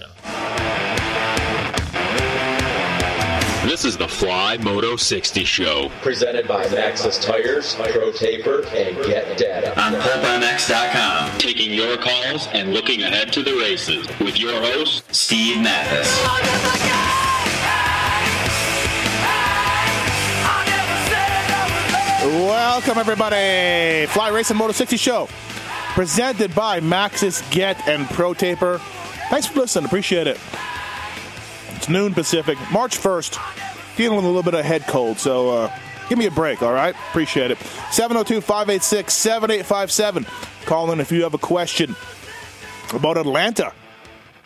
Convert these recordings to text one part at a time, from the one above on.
Network production. This is the Fly Moto 60 Show. presented by Maxxis Tires, Pro Taper, and Get Data. On PulpMX.com, taking your calls and looking ahead to the races with your host, Steve Matthes. Welcome, everybody. Fly Racing Moto 60 Show, presented by Maxxis Get and Pro Taper. Thanks for listening. Appreciate it. It's noon Pacific, March 1st. Feeling a little bit of head cold, so uh, give me a break, all right? Appreciate it. 702 586 7857. Call in if you have a question about Atlanta.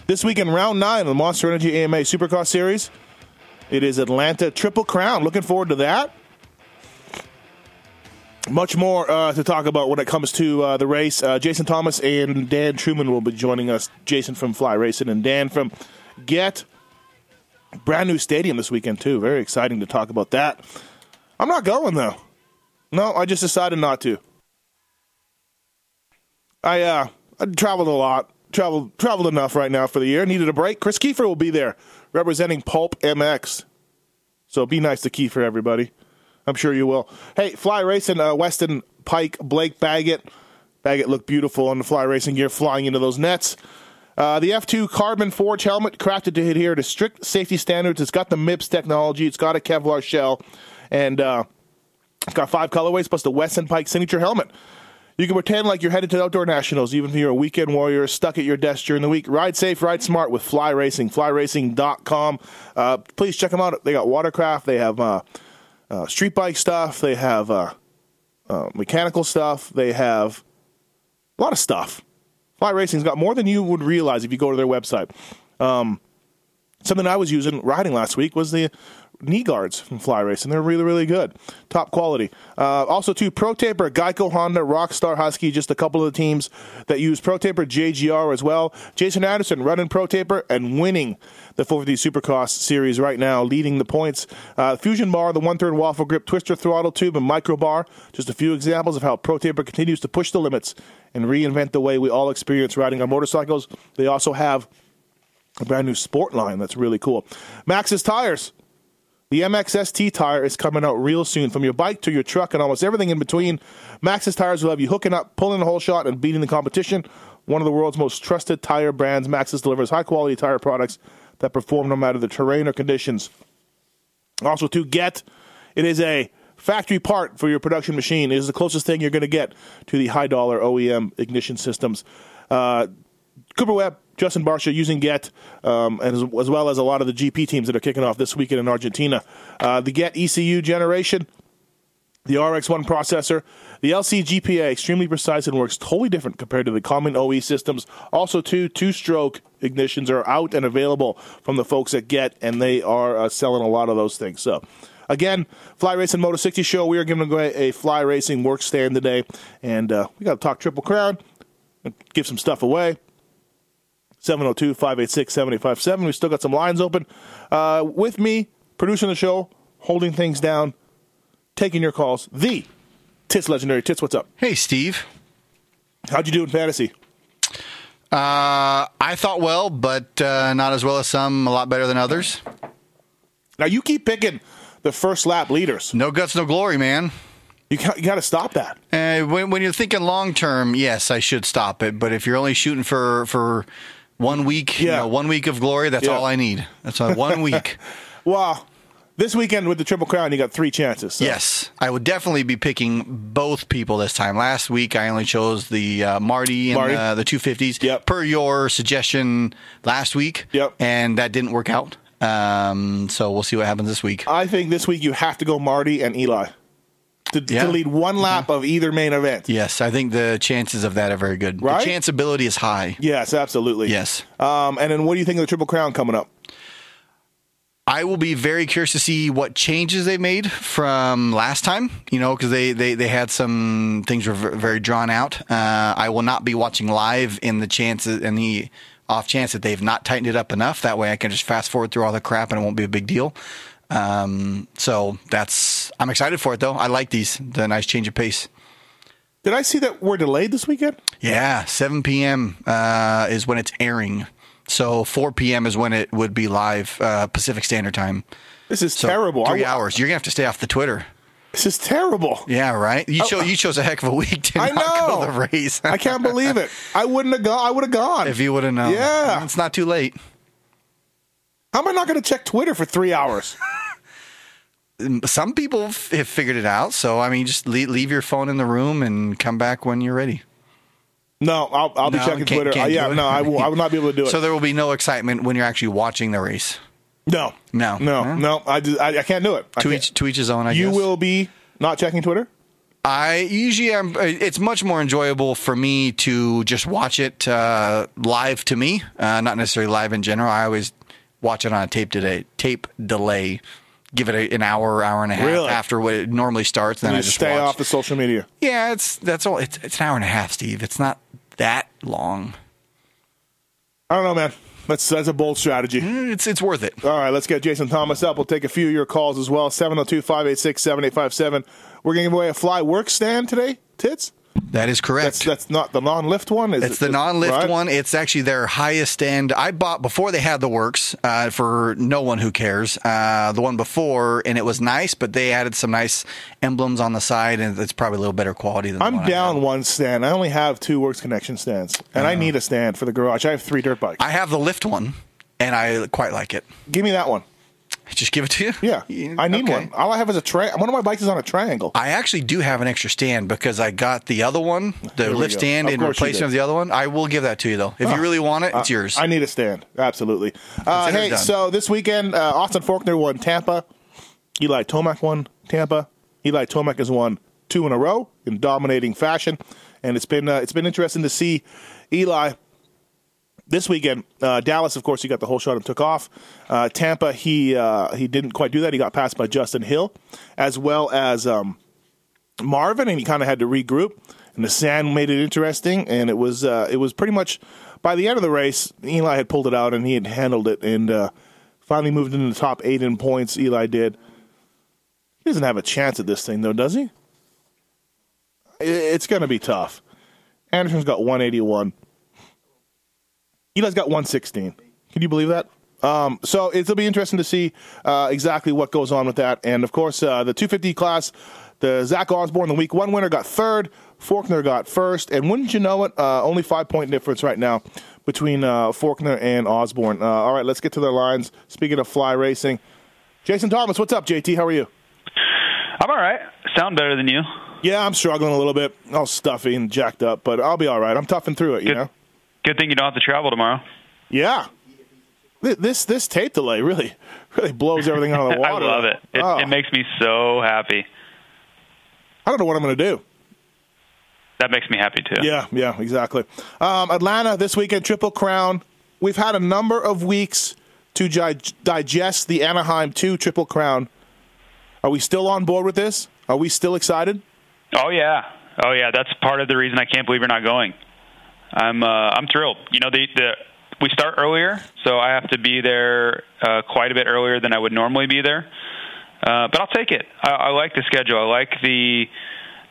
This week in round nine of the Monster Energy AMA Supercross Series, it is Atlanta Triple Crown. Looking forward to that much more uh, to talk about when it comes to uh, the race. Uh, Jason Thomas and Dan Truman will be joining us. Jason from Fly Racing and Dan from Get. Brand new stadium this weekend too. Very exciting to talk about that. I'm not going though. No, I just decided not to. I uh, I traveled a lot. Traveled traveled enough right now for the year. Needed a break. Kris Keefer will be there representing Pulp MX. So be nice to Keefer, everybody. I'm sure you will. Hey, Fly Racing, uh, Weston Peick, Blake Baggett. Baggett looked beautiful on the Fly Racing gear flying into those nets. Uh, the F2 carbon forge helmet, crafted to adhere to strict safety standards. It's got the MIPS technology. It's got a Kevlar shell, and uh, it's got five colorways plus the Weston Peick signature helmet. You can pretend like you're headed to outdoor nationals, even if you're a weekend warrior stuck at your desk during the week. Ride safe, ride smart with Fly Racing. FlyRacing.com. Uh, please check them out. They got watercraft. They have uh, street bike stuff. They have uh, uh, mechanical stuff. They have a lot of stuff. Fly Racing's got more than you would realize if you go to their website. Um, something I was using riding last week was the knee guards from Fly Racing. They're really, really good. Top quality. Uh, also, too, Pro Taper, Geico Honda, Rockstar Husky, just a couple of the teams that use Pro Taper, JGR as well. Jason Anderson running Pro Taper and winning the 450 Supercross series right now, leading the points. Uh, Fusion Bar, the one third waffle grip, twister throttle tube, and micro bar. Just a few examples of how Pro Taper continues to push the limits and reinvent the way we all experience riding our motorcycles. They also have a brand new sport line that's really cool. Maxxis Tires. The MXST tire is coming out real soon. From your bike to your truck and almost everything in between, Maxxis Tires will have you hooking up, pulling the whole shot, and beating the competition. One of the world's most trusted tire brands, Maxxis delivers high quality tire products that perform no matter the terrain or conditions. Also, to get, it is a factory part for your production machine. It is the closest thing you're going to get to the high dollar OEM ignition systems. Uh, Cooper Webb, Justin Barcia using Get, um, as, as well as a lot of the GP teams that are kicking off this weekend in Argentina. Uh, the Get ECU generation, the RX1 processor, the LC GPA, extremely precise and works totally different compared to the common OE systems. Also, two two-stroke ignitions are out and available from the folks at Get, and they are uh, selling a lot of those things. So. Again, Fly Racing Moto 60 show. We are giving away a Fly Racing work stand today, and uh, we got to talk Triple Crown, and give some stuff away. 702 586 7057. We still got some lines open. Uh, with me, producing the show, holding things down, taking your calls, the Tits Legendary. Tits, what's up? Hey, Steve. How'd you do in fantasy? Uh, I thought well, but uh, not as well as some, a lot better than others. Now, you keep picking the first lap leaders. No guts, no glory, man. You got, you got to stop that. Uh, when, when you're thinking long term, yes, I should stop it. But if you're only shooting for for one week, you Yeah. know, one week of glory, that's Yeah. all I need. That's all, one week. Well, this weekend with the Triple Crown, you got three chances. so- Yes, I would definitely be picking both people this time. Last week, I only chose the uh, Marty and Marty. uh, the 250s Yep. per your suggestion last week. Yep. And that didn't work out. Um, so we'll see what happens this week. I think this week you have to go Marty and Eli to, Yeah. to lead one lap of either main event. Yes, I think the chances of that are very good. Right? The chance ability is high. Yes, absolutely. Yes. Um, and then what do you think of the Triple Crown coming up? I will be very curious to see what changes they made from last time. You know, because they, they they had some things were very drawn out. Uh, I will not be watching live in the chances in the off chance that they've not tightened it up enough. That way, I can just fast forward through all the crap and it won't be a big deal. Um, so that's I'm excited for it though. I like these. The nice change of pace. Did I see that we're delayed this weekend? Yeah, 7 p.m. Uh, is when it's airing. So 4 p.m. is when it would be live uh, Pacific Standard Time. This is So terrible. Three I- hours. You're gonna have to stay off the Twitter. This is terrible. Yeah, right. You chose you chose a heck of a week to I not go know. to the race. I can't believe it. I wouldn't have gone. I would have gone. if you would have known. Yeah. it's not too late. How am I not going to check Twitter for three hours? Some people f- have figured it out. So I mean, just leave, leave your phone in the room and come back when you're ready. No, I'll, I'll be No, checking can't- Twitter. can't Uh, yeah, no, I will. I will not be able to do it. So there will be no excitement when you're actually watching the race. no, No. no, no. I, just, I, I can't do it. I To can't. each to each his own. I you guess. will be not checking Twitter. I usually am. It's much more enjoyable for me to just watch it uh, live to me, uh, not necessarily live in general. I always watch it on a tape today, tape delay. Give it a, an hour, hour and a half Really? after what it normally starts. Then you I just stay watch. off the social media. Yeah, it's that's all. It's it's an hour and a half, Steve. It's not that long. I don't know, man. That's that's a bold strategy. Mm, It's it's worth it. All right, let's get Jason Thomas up. We'll take a few of your calls as well. 702 586 7857. We're going to give away a fly work stand today, Tits. That is correct. That's that's not the non lift one. Is It's it- the non-lift right? one. It's actually their highest end. I bought before they had the works uh, for no one who cares. Uh, the one before, and it was nice, but they added some nice emblems on the side, and it's probably a little better quality than. I'm one down one stand. I only have two works connection stands, and I need a stand for the garage. I have three dirt bikes. I have the lift one, and I quite like it. Give me that one. Just give it to you. Yeah, I need Okay. one. All I have is a tri- One of my bikes is on a triangle. I actually do have an extra stand because I got the other one, the lift go. stand, Of in replacement of the other one. I will give that to you though. If you really want it, it's yours. Uh, I need a stand. Absolutely. Uh, hey, done. so this weekend, uh, Austin Forkner won Tampa. Eli Tomac won Tampa. Eli Tomac has won two in a row in dominating fashion, and it's been uh, it's been interesting to see Eli this weekend. Uh, Dallas, of course, he got the whole shot and took off. Uh, Tampa, he uh, he didn't quite do that. He got passed by Justin Hill, as well as um, Marvin, and he kind of had to regroup. And the sand made it interesting, and it was uh, it was pretty much by the end of the race, Eli had pulled it out and he had handled it, and uh, finally moved into the top eight in points. Eli did. He doesn't have a chance at this thing, though, does he? It's going to be tough. Anderson's got 181. Eli's got 116. Can you believe that? Um, so it'll be interesting to see uh, exactly what goes on with that. And of course, uh, the 250 class, the Zach Osborne, the week one winner, got third. Forkner got first. And wouldn't you know it, uh, only five point difference right now between uh, Forkner and Osborne. Uh, all right, let's get to their lines. Speaking of fly racing, Jason Thomas, what's up, JT? How are you? I'm all right. Sound better than you. Yeah, I'm struggling a little bit. All stuffy and jacked up, but I'll be all right. I'm toughing through it, you Good. know? Good thing you don't have to travel tomorrow. Yeah. This this tape delay really really blows everything out of the water. I love it. It, Oh, it makes me so happy. I don't know what I'm going to do. That makes me happy too. Yeah, yeah, exactly. Um, Atlanta this weekend, Triple Crown. We've had a number of weeks to gi- digest the Anaheim 2 Triple Crown. Are we still on board with this? Are we still excited? Oh yeah. Oh yeah. That's part of the reason I can't believe you're not going. I'm uh, I'm thrilled. You know the the we start earlier, so I have to be there uh, quite a bit earlier than I would normally be there. Uh, but I'll take it. I, I like the schedule. I like the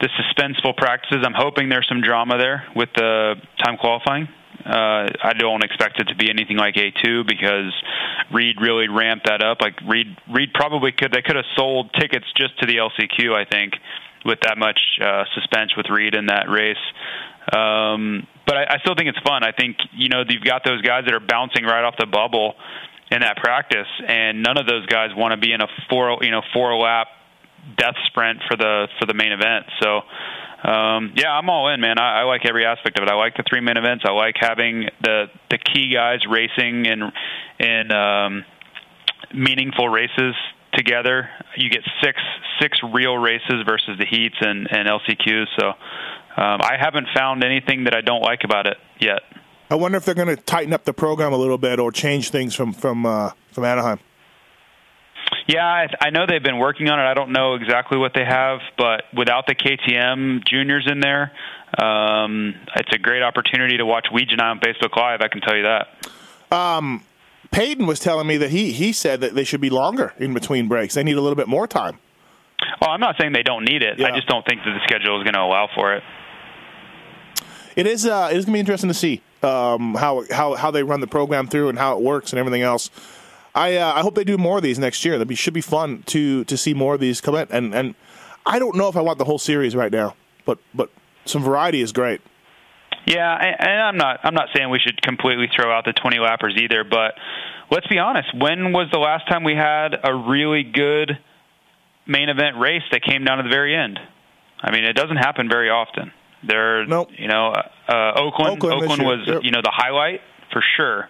the suspenseful practices. I'm hoping there's some drama there with the time qualifying. Uh, I don't expect it to be anything like A2 because Reed really ramped that up. Like Reed, Reed probably could they could have sold tickets just to the LCQ. I think with that much uh, suspense with Reed in that race. Um, but I, I still think it's fun. I think you know you've got those guys that are bouncing right off the bubble in that practice, and none of those guys want to be in a four you know four lap death sprint for the for the main event. So um, yeah, I'm all in, man. I, I like every aspect of it. I like the three main events. I like having the the key guys racing in in um, meaningful races together. You get six six real races versus the heats and, and LCQs. So um, I haven't found anything that I don't like about it yet. I wonder if they're going to tighten up the program a little bit or change things from from uh, from Anaheim. Yeah, I, I know they've been working on it. I don't know exactly what they have, but without the KTM juniors in there, um, it's a great opportunity to watch Weege and I on Facebook Live. I can tell you that. Um, Payton was telling me that he he said that they should be longer in between breaks. They need a little bit more time. Oh, I'm not saying they don't need it. Yeah. I just don't think that the schedule is going to allow for it. It is uh, it is to be interesting to see um, how how how they run the program through and how it works and everything else. I uh, I hope they do more of these next year. That should be fun to to see more of these come in. And and I don't know if I want the whole series right now, but but some variety is great. Yeah, and I'm not I'm not saying we should completely throw out the 20 lappers either, but let's be honest. When was the last time we had a really good main event race that came down to the very end? I mean, it doesn't happen very often. There, Nope. you know, uh, Oakland. Oakland year, was yep. you know the highlight for sure.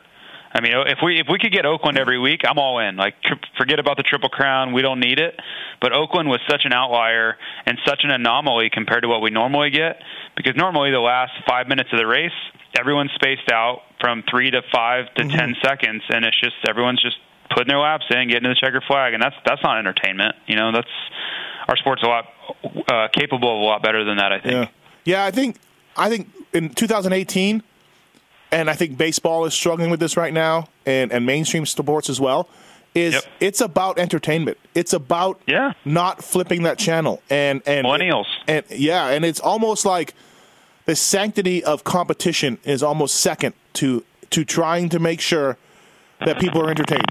I mean, if we if we could get Oakland every week, I'm all in. Like, forget about the Triple Crown. We don't need it. But Oakland was such an outlier and such an anomaly compared to what we normally get. Because normally the last five minutes of the race, everyone's spaced out from three to five to Mm-hmm. ten seconds, and it's just everyone's just putting their laps in, getting to the checkered flag, and that's that's not entertainment. You know, that's our sport's a lot uh, capable of a lot better than that. I think. Yeah, yeah. I think I think in 2018, and I think baseball is struggling with this right now, and and mainstream sports as well. Is Yep. it's about entertainment. It's about Yeah. not flipping that channel and and Millennials. and yeah, and it's almost like the sanctity of competition is almost second to to trying to make sure that people are entertained.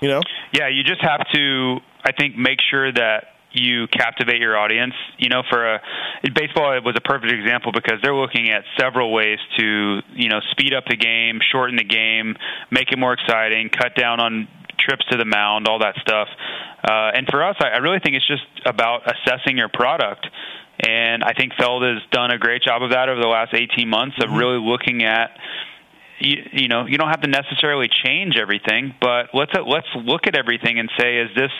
You know, Yeah, you just have to, I think, make sure that you captivate your audience. You know, for a baseball, it was a perfect example because they're looking at several ways to, you know, speed up the game, shorten the game, make it more exciting, cut down on trips to the mound, all that stuff. Uh, and for us, I, I really think it's just about assessing your product. And I think Feld has done a great job of that over the last 18 months of really looking at you, you know you don't have to necessarily change everything, but let's let's look at everything and say, is this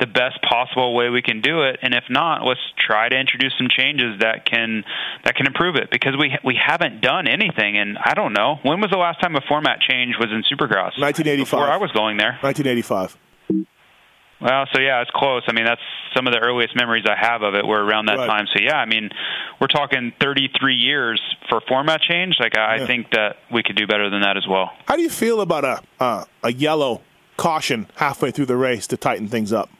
the best possible way we can do it? And if not, let's try to introduce some changes that can that can improve it because we we haven't done anything. And I don't know when was the last time a format change was in Supercross? 1985. Before I was going there. 1985. Well, so yeah, it's close. I mean, that's some of the earliest memories I have of it were around that Right. time. So yeah, I mean, we're talking 33 years for format change. Like I, Yeah. I think that we could do better than that as well. How do you feel about a uh, a yellow caution halfway through the race to tighten things up?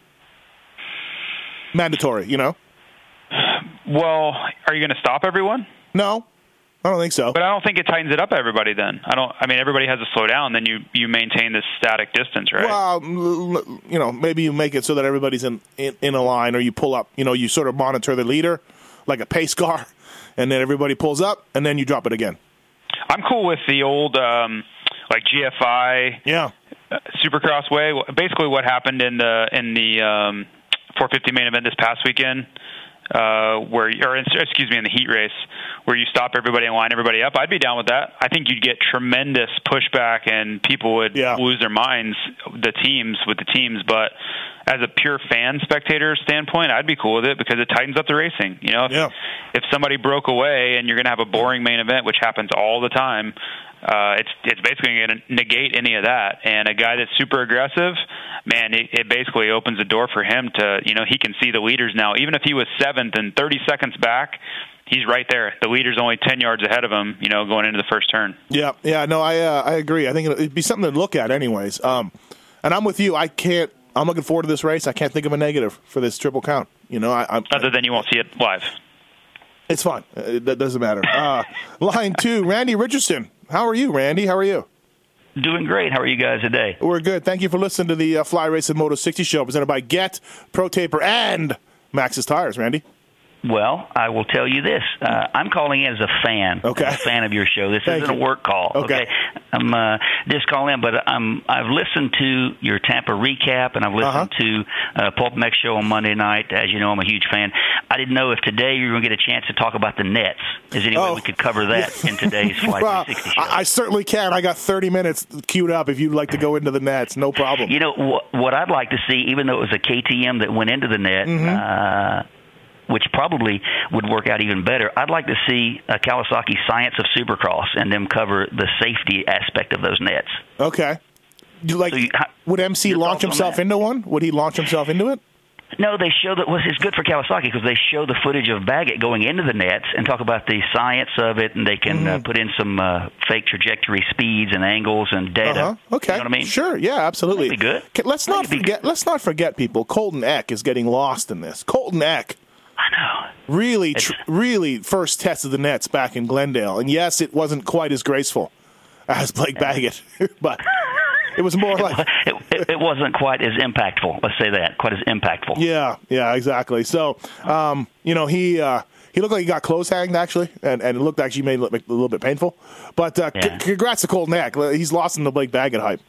Mandatory, you know? Well, are you going to stop everyone? No, I don't think so. But I don't think it tightens it up. Everybody then. I don't. I mean, everybody has to slow down. Then you you maintain this static distance, right? Well, l- you know, maybe you make it so that everybody's in, in in a line, or you pull up. You know, you sort of monitor the leader like a pace car, and then everybody pulls up, and then you drop it again. I'm cool with the old um, like GFI Yeah, uh, Supercross way. Basically, what happened in the in the um, 450 main event this past weekend, uh, where or excuse me, in the heat race, where you stop everybody and line everybody up. I'd be down with that. I think you'd get tremendous pushback and people would Yeah. lose their minds. The teams with the teams, but as a pure fan spectator standpoint, I'd be cool with it because it tightens up the racing. You know, if, Yeah. if somebody broke away and you're going to have a boring main event, which happens all the time, uh, it's it's basically going to negate any of that. And a guy that's super aggressive, man, it, it basically opens the door for him to, you know, he can see the leaders now. Even if he was seventh and 30 seconds back, he's right there. The leader's only 10 yards ahead of him, you know, going into the first turn. yeah, yeah. No, I uh, I agree. I think it'd be something to look at, anyways. Um, and I'm with you. I can't. I'm looking forward to this race. I can't think of a negative for this triple count. You know, I, I'm, Other than you won't see it live. it's fine. Uh, that doesn't matter. Uh, line two, Randy Richardson. How are you, Randy? How are you? Doing great. How are you guys today? We're good. Thank you for listening to the uh, Fly Racing Moto 60 show presented by Get, Pro Taper, and Maxxis Tires, Randy. Well, I will tell you this. Uh, I'm calling in as a fan. Okay. A fan of your show. This Thank isn't you. a work call. Okay. I'm uh, just calling in, but I'm I've listened to your Tampa recap, and I've listened to uh, Pulp MX show on Monday night. As you know, I'm a huge fan. I didn't know if today you were going to get a chance to talk about the Nets. Is there any way Oh. we could cover that in today's Flight Well, 360 show? I, I certainly can. I got 30 minutes queued up if you'd like to go into the Nets. No problem. You know wh- what I'd like to see, even though it was a KTM that went into the net, Mm-hmm. uh, which probably would work out even better. I'd like to see a Kawasaki Science of Supercross and them cover the safety aspect of those nets. Okay. You like So you- would MC launch himself into one? Would he launch himself into it? No, they show that. Well, it's good for Kawasaki because they show the footage of Baggett going into the nets and talk about the science of it, and they can Mm-hmm. uh, put in some uh, fake trajectory speeds and angles and data. Uh-huh. Okay. you know what I mean? Sure. Yeah. Absolutely. That'd be good. Okay, let's not That'd forget. Let's not forget, people. Colton Aeck is getting lost in this. Colton Aeck I know. really, tr- really first tested the nets back in Glendale, and yes, it wasn't quite as graceful as Blake Baggett, but it was more like It, it, it wasn't quite as impactful. Let's say that. Quite as impactful. Yeah, yeah, exactly. So, um, you know, he uh, he looked like he got close hanged actually, and, and it looked actually made it look a little bit painful. But uh, c- congrats to Colton Aeck. He's lost in the Blake Baggett hype.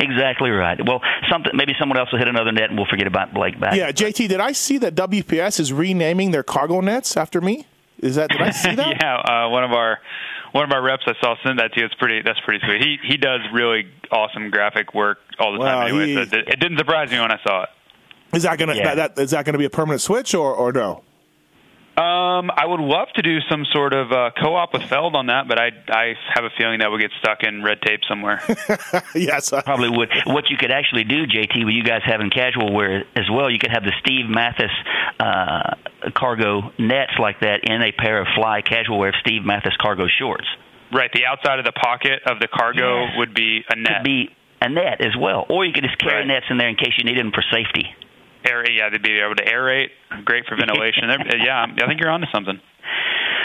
Exactly right. Well, something maybe someone else will hit another net and we'll forget about Blake back. Yeah, JT, did I see that WPS is renaming their cargo nets after me? Is that did I see that? yeah, uh, one of our one of our reps I saw send that to you. It's pretty. That's pretty sweet. He he does really awesome graphic work all the Wow, time. Anyway, he- so it, it didn't surprise me when I saw it. Is that gonna Yeah. that, that is that gonna be a permanent switch or or no? Um, I would love to do some sort of uh, co-op with Feld on that, but I I have a feeling that would get stuck in red tape somewhere. yes. I- Probably would. What you could actually do, JT, with you guys having casual wear as well, you could have the Steve Matthes uh, cargo nets like that in a pair of fly casual wear of Steve Matthes cargo shorts. right, the outside of the pocket of the cargo Yes. would be a net. Could be a net as well, or you could just carry Right. nets in there in case you need them for safety. Air, yeah, they'd be able to aerate. Great for ventilation. Yeah, I think you're onto something.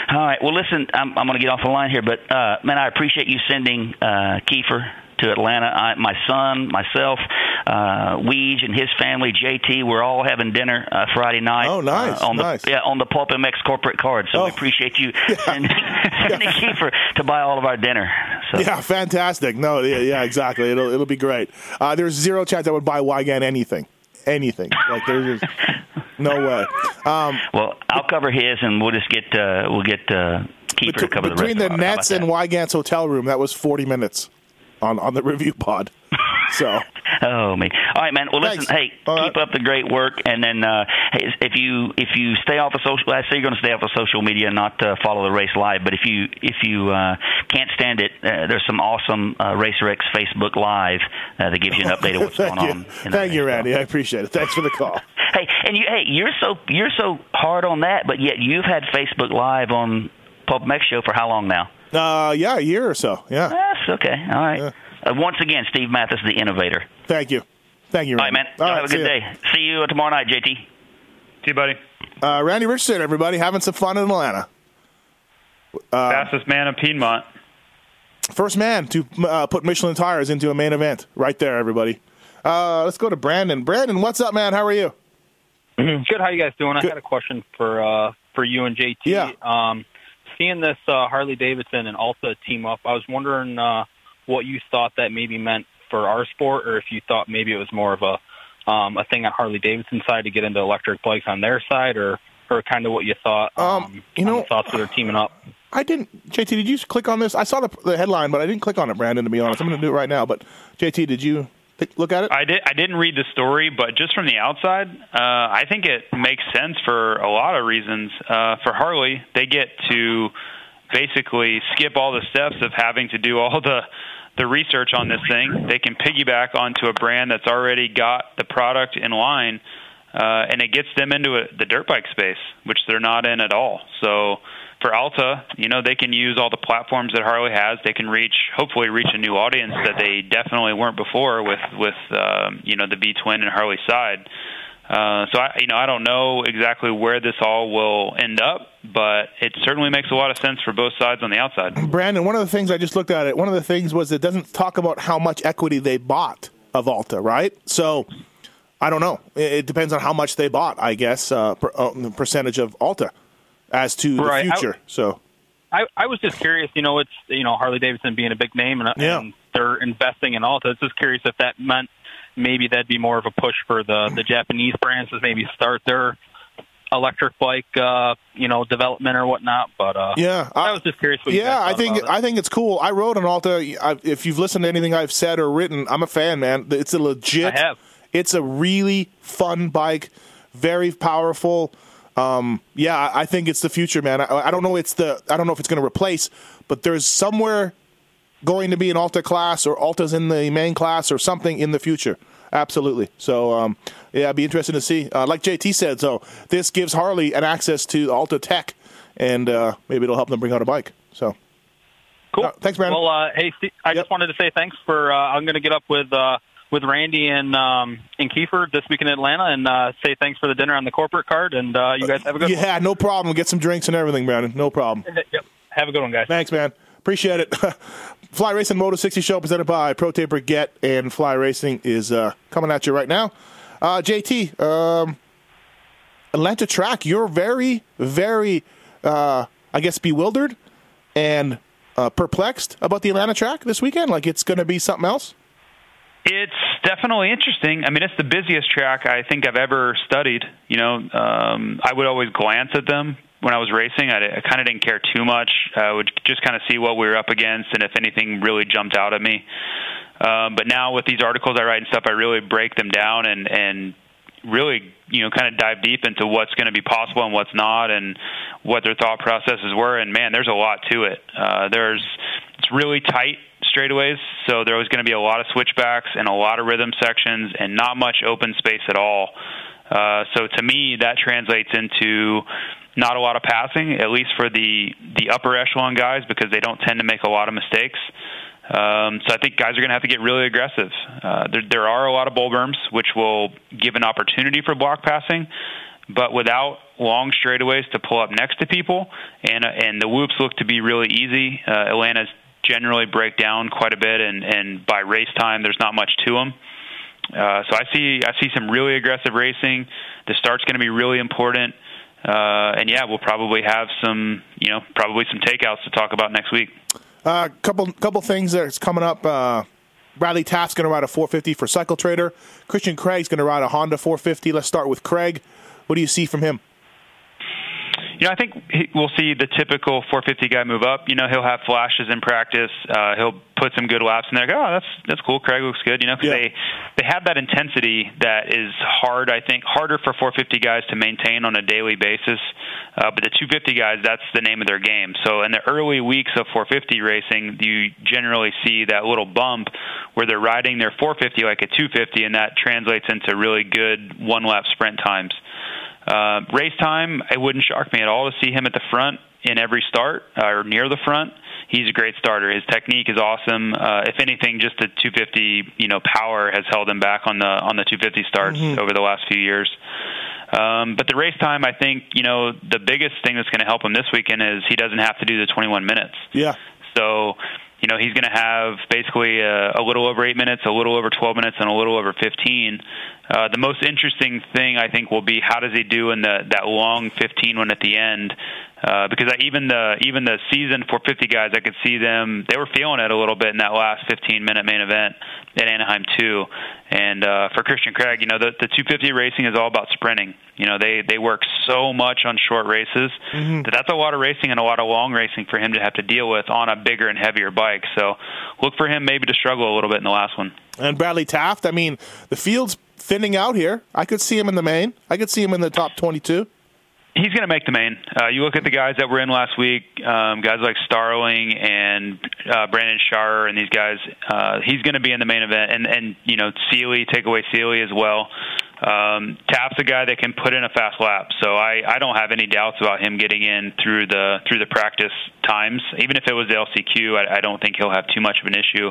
All right. Well, listen, I'm, I'm going to get off the line here, but uh, man, I appreciate you sending uh, Keefer to Atlanta. I, my son, myself, uh, Weege, and his family, JT, we're all having dinner uh, Friday night. Oh, nice, uh, on nice. the yeah on the Pulp MX corporate card. So Oh. we appreciate you sending, sending Keefer to buy all of our dinner. So Yeah, fantastic. No, yeah, yeah, exactly. It'll it'll be great. Uh, there's zero chance I would buy Weigandt anything, anything. Like there's just no way. Um, well, I'll cover his, and we'll just get uh, we'll get uh, Keefer to cover the between the. How Nets and? Weigandt's hotel room, that was 40 minutes on on the review pod. So Oh me. All right, man. Well, listen. Thanks. Hey, All keep right. up the great work, and then uh, hey, if you if you stay off of social, I say you're going to stay off of social media and not uh, follow the race live. But if you if you uh, can't stand it, uh, there's some awesome uh, Racer X Facebook Live uh, that gives you an update of what's going you, on. the thank you. Randy. I appreciate it. Thanks for the call. Hey, and you hey, you're so you're so hard on that, but yet you've had Facebook Live on Pulp MX Show for how long now? Uh, yeah, a year or so. Yeah, That's okay. All right. Yeah. Uh, once again, Steve Matthes, the innovator. thank you, thank you. All right, man. All Y'all right, have a good ya. day. See you tomorrow night, JT. See you, buddy. Uh, Randy Richardson, everybody, having some fun in Atlanta. Uh, Fastest man of Piedmont. First man to uh, put Michelin tires into a main event, right there, everybody. Uh, let's go to Brandon. Brandon, what's up, man? How are you? Good. How you guys doing? Good. I had a question for uh, for you and JT. Yeah. Um, seeing this uh, Harley Davidson and Alta team up, I was wondering uh, what you thought that maybe meant for our sport, or if you thought maybe it was more of a um, a thing on Harley Davidson side to get into electric bikes on their side, or or kind of what you thought. Um, you know- thoughts that are teaming up. I didn't. JT, did you click on this? I saw the, the headline, but I didn't click on it, Brandon. To be honest, I'm going to do it right now. But JT, did you take, look at it? I did. I didn't read the story, but just from the outside, uh, I think it makes sense for a lot of reasons. Uh, for Harley, they get to basically skip all the steps of having to do all the the research on this thing. They can piggyback onto a brand that's already got the product in line, uh, and it gets them into a, the dirt bike space, which they're not in at all. So for Alta, you know, they can use all the platforms that Harley has. They can reach, hopefully, reach a new audience that they definitely weren't before with with um, you know the V twin and Harley side. Uh, so I, you know, I don't know exactly where this all will end up, but it certainly makes a lot of sense for both sides on the outside. Brandon, one of the things I just looked at it. One of the things was it doesn't talk about how much equity they bought of Alta, right? So I don't know. It, it depends on how much they bought, I guess, uh, per, uh, percentage of Alta as to Right. the I- future. so I, I was just curious. You know, it's you know Harley Davidson being a big name, and, Yeah. and they're investing in Alta. It's just curious if that meant maybe that'd be more of a push for the the Japanese brands to maybe start their electric bike, uh, you know, development or whatnot. But uh, Yeah, I, was just curious. What yeah, I think. I think it's cool. I rode an Alta. I, if you've listened to anything I've said or written, I'm a fan, man. It's a legit. I have. It's a really fun bike, very powerful. Um, yeah, I I think it's the future, man. I, I don't know. It's the I don't know if it's going to replace, but there's somewhere going to be an Alta class or Alta's in the main class or something in the future. Absolutely. So um, yeah, it'd be interesting to see. Uh, like JT said, so this gives Harley an access to Alta tech, and uh, maybe it'll help them bring out a bike. So Cool. Uh, thanks, Brandon. Well, uh, hey, Steve, I just wanted to say thanks for. Uh, I'm going to get up with uh, with Randy and um, and Keefer this week in Atlanta, and uh, say thanks for the dinner on the corporate card. And uh, you guys have a good. yeah, no problem. Get some drinks and everything, Brandon. No problem. Yep. Have a good one, guys. Thanks, man. Appreciate it. Fly Racing Moto 60 show presented by Pro Taper Get and Fly Racing is uh, coming at you right now. Uh, JT, um, Atlanta track, you're very, very, uh, I guess, bewildered and uh, perplexed about the Atlanta track this weekend. Like it's going to be something else. It's definitely interesting. I mean, it's the busiest track I think I've ever studied. You know, um, I would always glance at them when I was racing. I, I kind of didn't care too much. I would just kind of see what we were up against and if anything really jumped out at me. Um, but now with these articles I write and stuff, I really break them down and and really you know kind of dive deep into what's going to be possible and what's not and what their thought processes were and man there's a lot to it uh there's it's really tight straightaways so there was going to be a lot of switchbacks and a lot of rhythm sections and not much open space at all uh so to me that translates into not a lot of passing at least for the the upper echelon guys because they don't tend to make a lot of mistakes um, so I think guys are going to have to get really aggressive. Uh, there, there are a lot of bull berms, which will give an opportunity for block passing, but without long straightaways to pull up next to people, and uh, and the whoops look to be really easy. Uh, Atlanta's generally break down quite a bit, and and by race time, there's not much to them. Uh, so I see I see some really aggressive racing. The start's going to be really important. Uh, and yeah, we'll probably have some, you know, probably some takeouts to talk about next week. A uh, couple couple things that's coming up. Uh, Bradley Taft's going to ride a 450 for Cycle Trader. Christian Craig's going to ride a Honda 450. Let's start with Craig. What do you see from him? You know, I think we'll see the typical 450 guy move up. You know, he'll have flashes in practice. Uh, he'll put some good laps in there. Go, oh, that's that's cool. Craig looks good. You know, because Yeah. they they have that intensity that is hard. I think harder for 450 guys to maintain on a daily basis. Uh, but the 250 guys, that's the name of their game. So in the early weeks of 450 racing, you generally see that little bump where they're riding their 450 like a 250, and that translates into really good one lap sprint times. Uh, race time, it wouldn't shock me at all to see him at the front in every start uh, or near the front. He's a great starter. His technique is awesome. Uh, if anything, just the 250, you know, power has held him back on the on the 250 starts over the last few years. Um, but the race time, I think, you know, the biggest thing that's going to help him this weekend is he doesn't have to do the 21 minutes. Yeah. So, you know, he's going to have basically a, a little over eight minutes, a little over 12 minutes, and a little over 15. Uh, the most interesting thing I think will be how does he do in the that long 15 one at the end. Uh, because I, even the even the season 450 guys, I could see them. They were feeling it a little bit in that last 15 minute main event at Anaheim too. And uh, for Christian Craig, you know the the 250 racing is all about sprinting. You know they they work so much on short races that that's a lot of racing and a lot of long racing for him to have to deal with on a bigger and heavier bike. So look for him maybe to struggle a little bit in the last one. And Bradley Taft, I mean, the field's thinning out here. I could see him in the main. I could see him in the top 22. He's going to make the main. Uh, you look at the guys that were in last week, um, guys like Starling and uh, Brandon Scharer and these guys. Uh, he's going to be in the main event, and and you know Seely, take away Seely as well. Um, Taft's a guy that can put in a fast lap, so I, I don't have any doubts about him getting in through the through the practice times. Even if it was the LCQ, I, I don't think he'll have too much of an issue,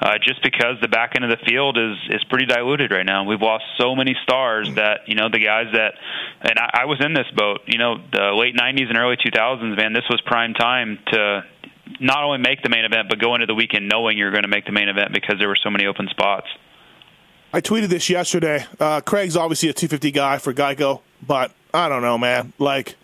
uh, just because the back end of the field is is pretty diluted right now. We've lost so many stars that you know the guys that, and I, I was in this boat. You know, the late '90s and early 2000s, man, this was prime time to not only make the main event, but go into the weekend knowing you're going to make the main event because there were so many open spots. I tweeted this yesterday. Uh, Craig's obviously a 250 guy for Geico, but I don't know, man. Like,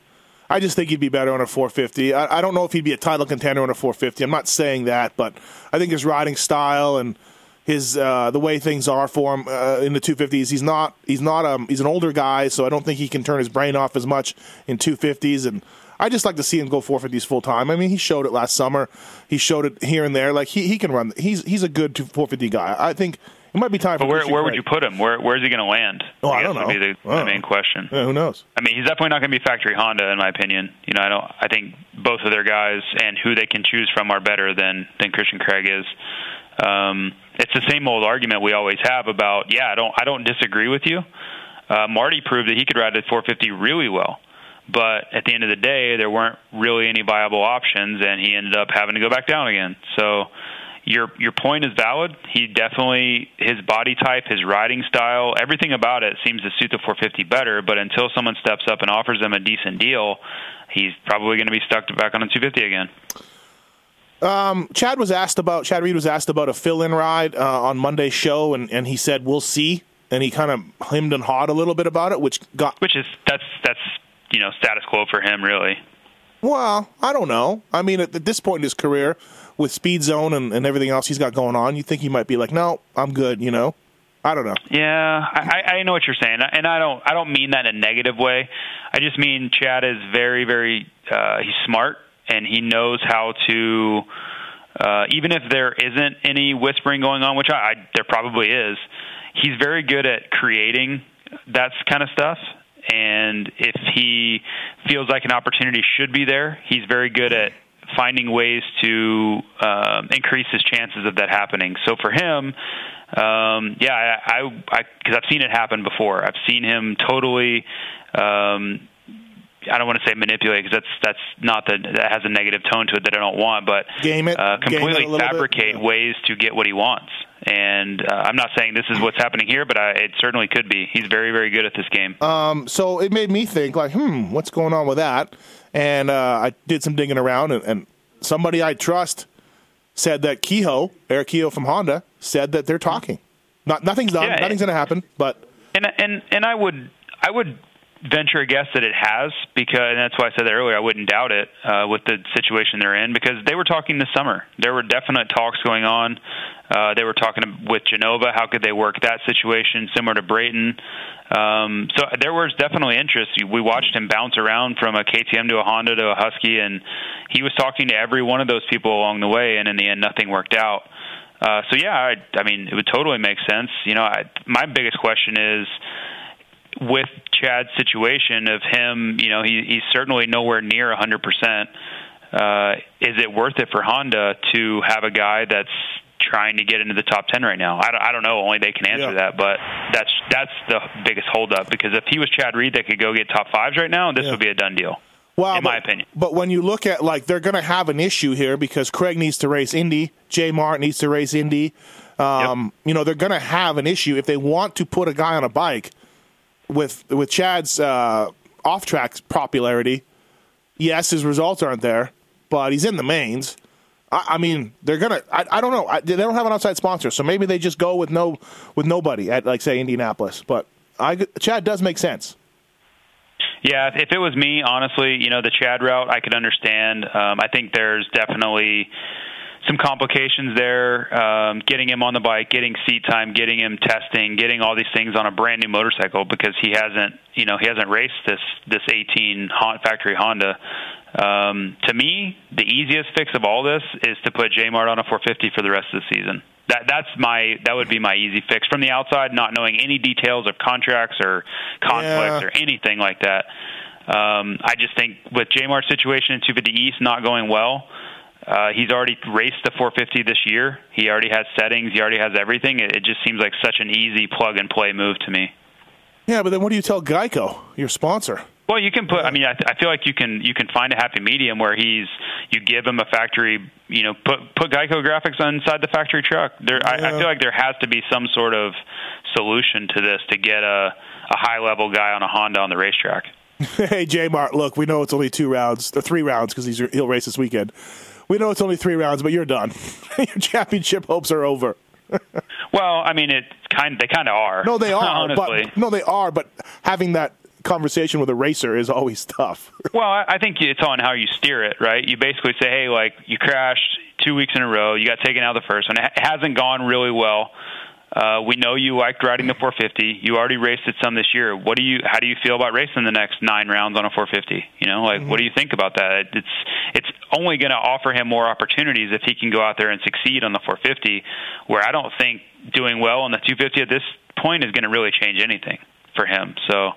I just think he'd be better on a 450. I, I don't know if he'd be a title contender on a 450. I'm not saying that, but I think his riding style and his uh, the way things are for him uh, in the 250s. He's not he's not um he's an older guy, so I don't think he can turn his brain off as much in 250s. And I just like to see him go 450s full time. I mean, he showed it last summer. He showed it here and there. Like he, he can run. He's he's a good 450 guy. I think it might be time. But for where where would you put him? Where where's he going to land? Oh, I guess don't know. Would be the, the main know. question. Yeah, who knows? I mean, he's definitely not going to be factory Honda, in my opinion. You know, I don't. I think both of their guys and who they can choose from are better than than Christian Craig is. Um, it's the same old argument we always have about. Yeah, I don't. I don't disagree with you. Uh, Marty proved that he could ride at 450 really well, but at the end of the day, there weren't really any viable options, and he ended up having to go back down again. So your your point is valid. He definitely his body type, his riding style, everything about it seems to suit the 450 better. But until someone steps up and offers him a decent deal, he's probably going to be stuck back on a 250 again. Um, Chad was asked about Chad Reed was asked about a fill-in ride uh, on Monday's show, and, and he said we'll see, and he kind of hemmed and hawed a little bit about it, which got Which is that's that's you know status quo for him really. well, I don't know. I mean, at, at this point in his career, with Speed Zone and, and everything else he's got going on, you think he might be like, no, I'm good. You know, I don't know. Yeah, I, I know what you're saying, and I don't I don't mean that in a negative way. I just mean Chad is very very uh, he's smart and he knows how to uh, even if there isn't any whispering going on, which I, I there probably is. He's very good at creating that kind of stuff. And if he feels like an opportunity should be there, he's very good at finding ways to um, increase his chances of that happening. So for him, um, yeah, I I because I've seen it happen before. I've seen him totally. Um, I don't want to say manipulate because that's that's not the that has a negative tone to it that I don't want, but Game it, uh, game it completely fabricate ways to get what he wants. And uh, I'm not saying this is what's happening here, but I, it certainly could be. He's very very good at this game. Um, so it made me think, like, hmm, what's going on with that? And uh, I did some digging around, and, and somebody I trust said that Kehoe, Erik Kehoe from Honda, said that they're talking. Not nothing's done, Yeah, nothing's going to happen, but And and and I would I would venture a guess that it has because and that's why I said that earlier. I wouldn't doubt it uh, with the situation they're in because they were talking this summer. There were definite talks going on. Uh, they were talking with Genova. How could they work that situation similar to Brayton? Um, so there was definitely interest. We watched him bounce around from a KTM to a Honda to a Husky, and he was talking to every one of those people along the way. And in the end, nothing worked out. Uh, so yeah, I, I mean, it would totally make sense. You know, I, my biggest question is with Chad's situation of him. You know, he, he's certainly nowhere near 100%. Uh, is it worth it for Honda to have a guy that's trying to get into the top 10 right now? I don't, I don't know. Only they can answer Yeah. that. But that's that's the biggest holdup because if he was Chad Reed that could go get top fives right now, this would be a done deal. Well, in my but- opinion. But when you look at like they're going to have an issue here because Craig needs to race Indy, Jay Mart needs to race Indy. Um, You know they're going to have an issue if they want to put a guy on a bike with with Chad's uh, off track popularity. Yes, his results aren't there, but he's in the mains. I, I mean, they're gonna. I, I don't know. I, they don't have an outside sponsor, so maybe they just go with no with nobody at like say Indianapolis. But I, Chad does make sense. Yeah, if, it was me, honestly, you know, the Chad route, I could understand. Um, I think there's definitely some complications there. Um, getting him on the bike, getting seat time, getting him testing, getting all these things on a brand new motorcycle because he hasn't, you know, he hasn't raced this this 18 Hon- factory Honda. Um, to me, the easiest fix of all this is to put J Mart on a 450 for the rest of the season. That that's my that would be my easy fix from the outside, not knowing any details of contracts or conflicts Yeah. or anything like that. Um, I just think with J Mart's situation in 250 East not going well, uh, he's already raced the 450 this year. He already has settings. He already has everything. It, it just seems like such an easy plug and play move to me. Yeah, but then what do you tell Geico, your sponsor? Well, you can put. I mean, I, I feel like you can you can find a happy medium where he's you give him a factory. You know, put put Geico graphics inside the factory truck. There, I, I feel like there has to be some sort of solution to this to get a a high level guy on a Honda on the racetrack. hey, J Mart, look, we know it's only two rounds, or three rounds because he'll race this weekend. We know it's only three rounds, but you're done. your championship hopes are over. Well, I mean, it kind they kind of are. No, they are. honestly. But, no, they are. But having that conversation with a racer is always tough. Well, I think it's on how you steer it, right? You basically say, hey, like you crashed two weeks in a row, you got taken out of the first one. It hasn't gone really well. Uh, we know you liked riding the 450. You already raced it some this year. What do you? How do you feel about racing the next nine rounds on a 450? You know, like what do you think about that? It's it's only going to offer him more opportunities if he can go out there and succeed on the 450. Where I don't think doing well on the 250 at this point is going to really change anything for him. So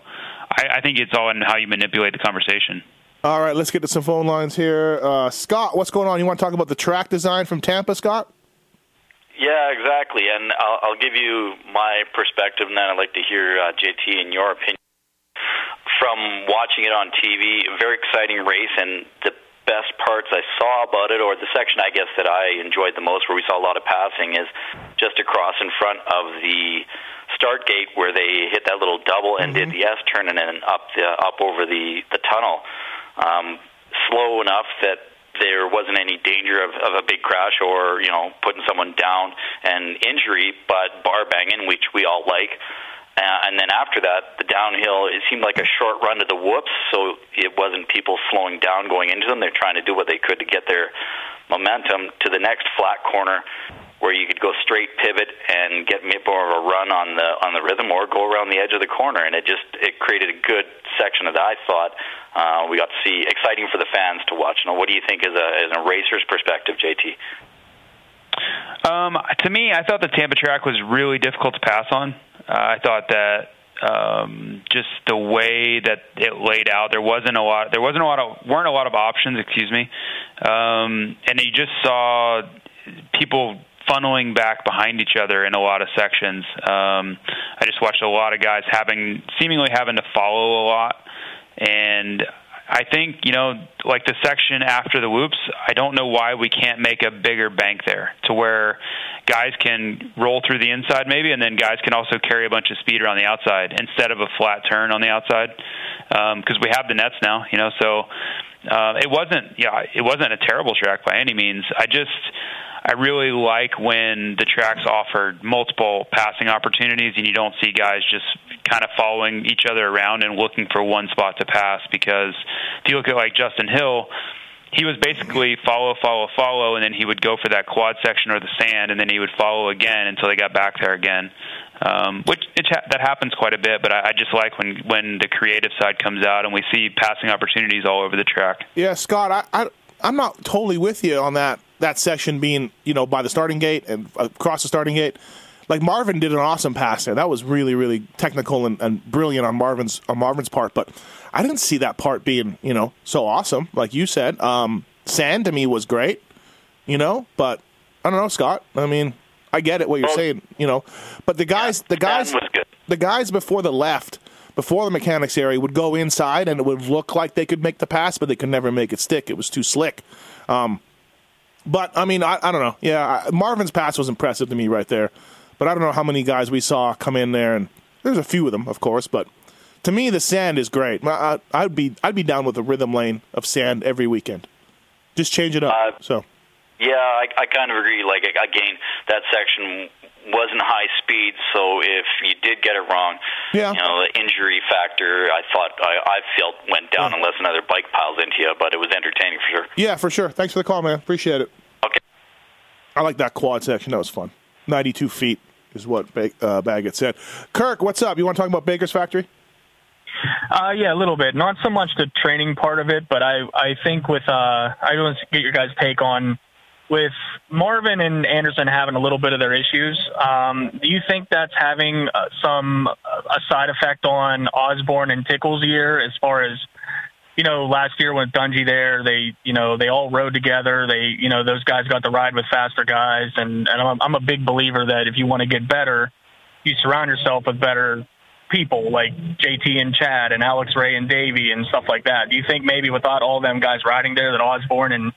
I, I think it's all in how you manipulate the conversation. All right, let's get to some phone lines here. Uh, Scott, what's going on? You want to talk about the track design from Tampa, Scott? Yeah, exactly. And I'll, I'll give you my perspective, and then I'd like to hear uh, JT and your opinion. From watching it on TV, very exciting race, and the best parts I saw about it, or the section I guess that I enjoyed the most, where we saw a lot of passing, is just across in front of the start gate where they hit that little double and did the S turn and then up the up over the the tunnel, um, slow enough that there wasn't any danger of, of a big crash or you know putting someone down and injury, but bar banging, which we all like. Uh, and then after that, the downhill, it seemed like a short run to the whoops, so it wasn't people slowing down going into them. They're trying to do what they could to get their momentum to the next flat corner where you could go straight pivot and get more of a run on the on the rhythm or go around the edge of the corner and it just it created a good section of that I thought uh, we got to see exciting for the fans to watch. Now what do you think as a as a racer's perspective, JT? Um, to me, I thought the Tampa track was really difficult to pass on. Uh, I thought that um, just the way that it laid out, there wasn't a lot. There wasn't a lot of weren't a lot of options. Excuse me, um, and you just saw people funneling back behind each other in a lot of sections. Um, I just watched a lot of guys having seemingly having to follow a lot, and I think you know, like the section after the whoops. I don't know why we can't make a bigger bank there to where guys can roll through the inside maybe, and then guys can also carry a bunch of speed around the outside instead of a flat turn on the outside because we have the nets now. You know, so uh, it wasn't yeah, it wasn't a terrible track by any means. I just I really like when the tracks offered multiple passing opportunities and you don't see guys just kind of following each other around and looking for one spot to pass because if you look at like Justin Hill, he was basically follow, follow, follow, and then he would go for that quad section or the sand, and then he would follow again until they got back there again. Um, which it, that happens quite a bit, but I, I just like when when the creative side comes out and we see passing opportunities all over the track. Yeah, Scott, I, I I'm not totally with you on that that section being you know by the starting gate and across the starting gate. Like Marvin did an awesome pass there. That was really really technical and, and brilliant on Marvin's on Marvin's part. But I didn't see that part being you know so awesome like you said. Um, Sand to me was great, you know. But I don't know, Scott. I mean, I get it what you're saying, you know. But the guys, the guys, the guys before the left, before the mechanics area, would go inside and it would look like they could make the pass, but they could never make it stick. It was too slick. Um, but I mean, I, I don't know. Yeah, I, Marvin's pass was impressive to me right there. But I don't know how many guys we saw come in there, and there's a few of them, of course. But to me, the sand is great. I, I'd be I'd be down with a rhythm lane of sand every weekend. Just change it up. Uh, so. Yeah, I, I kind of agree. Like again, that section wasn't high speed, so if you did get it wrong, yeah. you know the injury factor, I thought I, I felt went down unless another bike piles into you. But it was entertaining for sure. Yeah, for sure. Thanks for the call, man. Appreciate it. Okay. I like that quad section. That was fun. 92 feet is what ba- uh, Baggett said. Kirk, what's up? You want to talk about Baker's Factory? Uh, yeah, a little bit. Not so much the training part of it, but I I think with uh, I want to get your guys' take on with Marvin and Anderson having a little bit of their issues. Um, do you think that's having uh, some uh, a side effect on Osborne and Tickle's year as far as you know, last year with Dungey there, they, you know, they all rode together. They, you know, those guys got to ride with faster guys. And, and I'm, I'm a big believer that if you want to get better, you surround yourself with better people like JT and Chad and Alex Ray and Davey and stuff like that. Do you think maybe without all them guys riding there that Osborne and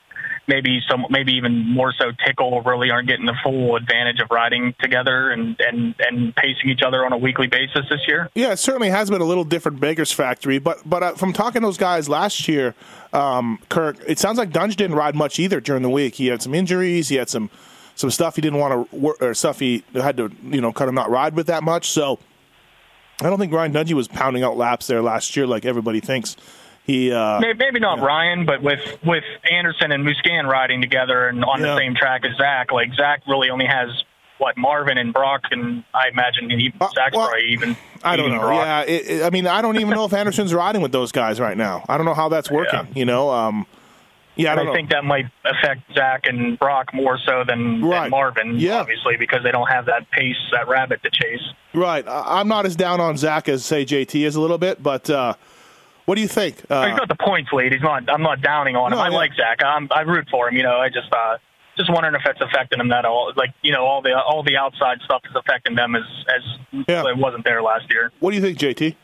maybe some maybe even more so Tickle really aren't getting the full advantage of riding together and and and pacing each other on a weekly basis this year? Yeah, it certainly has been a little different Baker's Factory, but but uh, from talking to those guys last year, um, Kirk, it sounds like Dunge didn't ride much either during the week. He had some injuries, he had some some stuff he didn't want to work or stuff he had to you know kind of not ride with that much. So I don't think Ryan Dungey was pounding out laps there last year like everybody thinks. He uh, Maybe, not Ryan, but with with Anderson and Musquin riding together and on Yeah. the same track as Zach, like Zach really only has what Marvin and Broc, and I imagine he, Zach's probably even. Uh, I don't know. Broc. Yeah, it, it- I mean, I don't even know if Anderson's riding with those guys right now. I don't know how that's working. You know, um, yeah, I don't I think that might affect Zach and Broc more so than, Right. than Marvin, Yeah. obviously, because they don't have that pace, that rabbit to chase. Right. I'm not as down on Zach as say JT is a little bit, but uh, what do you think? he's Uh, got the points lead. He's not. I'm not downing on him. No, I yeah. like Zach. I'm, I root for him. You know, I just uh, just wondering if it's affecting him that all. Like you know, all the all the outside stuff is affecting them as as it wasn't there last year. what do you think, JT?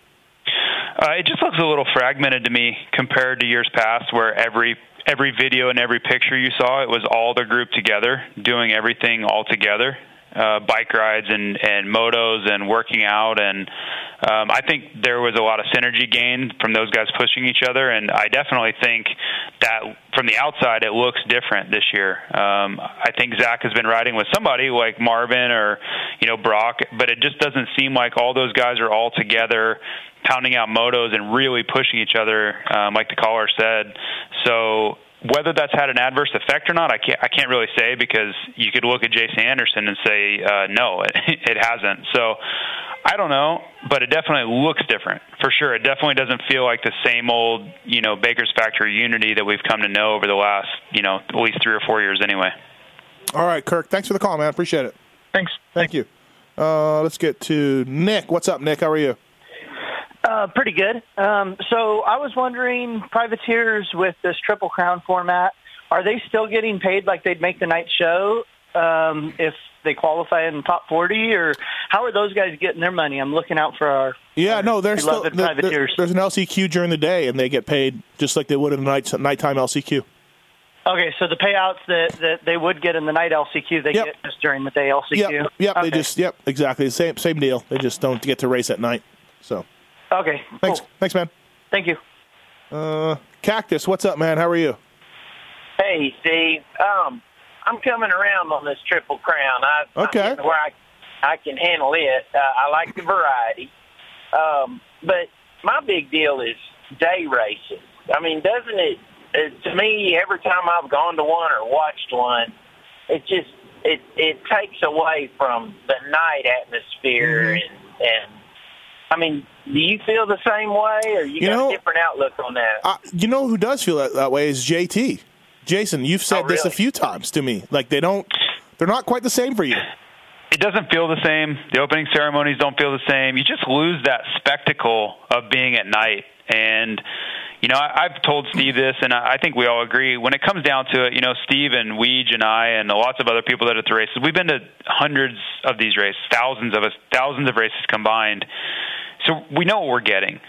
Uh, it just looks a little fragmented to me compared to years past, where every every video and every picture you saw, it was all the group together doing everything all together, uh, bike rides and and motos and working out, and um, I think there was a lot of synergy gained from those guys pushing each other, and I definitely think that from the outside it looks different this year. Um, I think Zach has been riding with somebody like Marvin or you know Broc, but it just doesn't seem like all those guys are all together pounding out motos and really pushing each other, um, like the caller said. So whether that's had an adverse effect or not, I can't I can't really say because you could look at Jason Anderson and say uh, no, it, it hasn't. So I don't know, but it definitely looks different for sure. It definitely doesn't feel like the same old you know Baker's Factory unity that we've come to know over the last you know at least three or four years anyway. All right, Kirk. Thanks for the call, man. Appreciate it. Thanks. Thank you. Uh, let's get to Nick. What's up, Nick? How are you? Uh, pretty good. Um, so I was wondering, privateers with this Triple Crown format, are they still getting paid like they'd make the night show um, if they qualify in the top 40? Or how are those guys getting their money? I'm looking out for our Yeah, no, there's still beloved there- there- privateers. there's an LCQ during the day, and they get paid just like they would in a night nighttime LCQ. Okay, so the payouts that, that they would get in the night LCQ, they get just during the day LCQ? Yep, yep. Okay. They just yep, exactly same same deal. They just don't get to race at night. So Okay, thanks, thanks, man. Thank you. Uh, Cactus, what's up, man? How are you? Hey, Steve. Um, I'm coming around on this Triple Crown. I, Okay. I'm getting where I I can handle it. Uh, I like the variety, um, but my big deal is day races. I mean, doesn't it? it to me, every time I've gone to one or watched one, it just it it takes away from the night atmosphere and and. I mean, do you feel the same way, or you, You got know- a different outlook on that? Uh, you know who does feel that, that way is JT. Jason, you've said this a few times to me. Like they don't, they're not quite the same for you. it doesn't feel the same. The opening ceremonies don't feel the same. You just lose that spectacle of being at night. And you know, I, I've told Steve this, and I I think we all agree. When it comes down to it, you know, Steve and Weege and I and lots of other people that are at the races, we've been to hundreds of these races, thousands of us, thousands of races combined. So we know what we're getting.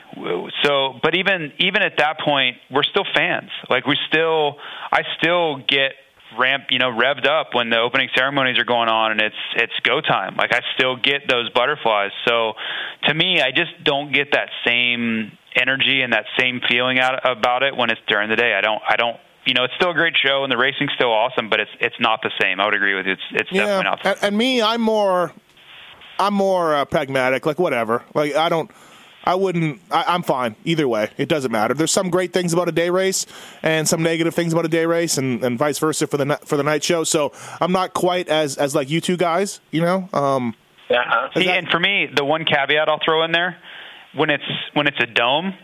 So, but even even at that point, we're still fans. Like we still, I still get ramp, you know, revved up when the opening ceremonies are going on and it's it's go time. Like I still get those butterflies. So to me, I just don't get that same energy and that same feeling out about it when it's during the day. I don't I don't you know, it's still a great show and the racing's still awesome, but it's it's not the same. I would agree with you. It's it's definitely not and, and me, I'm more, I'm more uh, pragmatic. Like whatever. Like I don't, I wouldn't. I, I'm fine either way. It doesn't matter. There's some great things about a day race and some negative things about a day race, and, and vice versa for the ni- for the night show. So I'm not quite as as like you two guys. You know. Um, See, and for me, the one caveat I'll throw in there, when it's when it's a dome,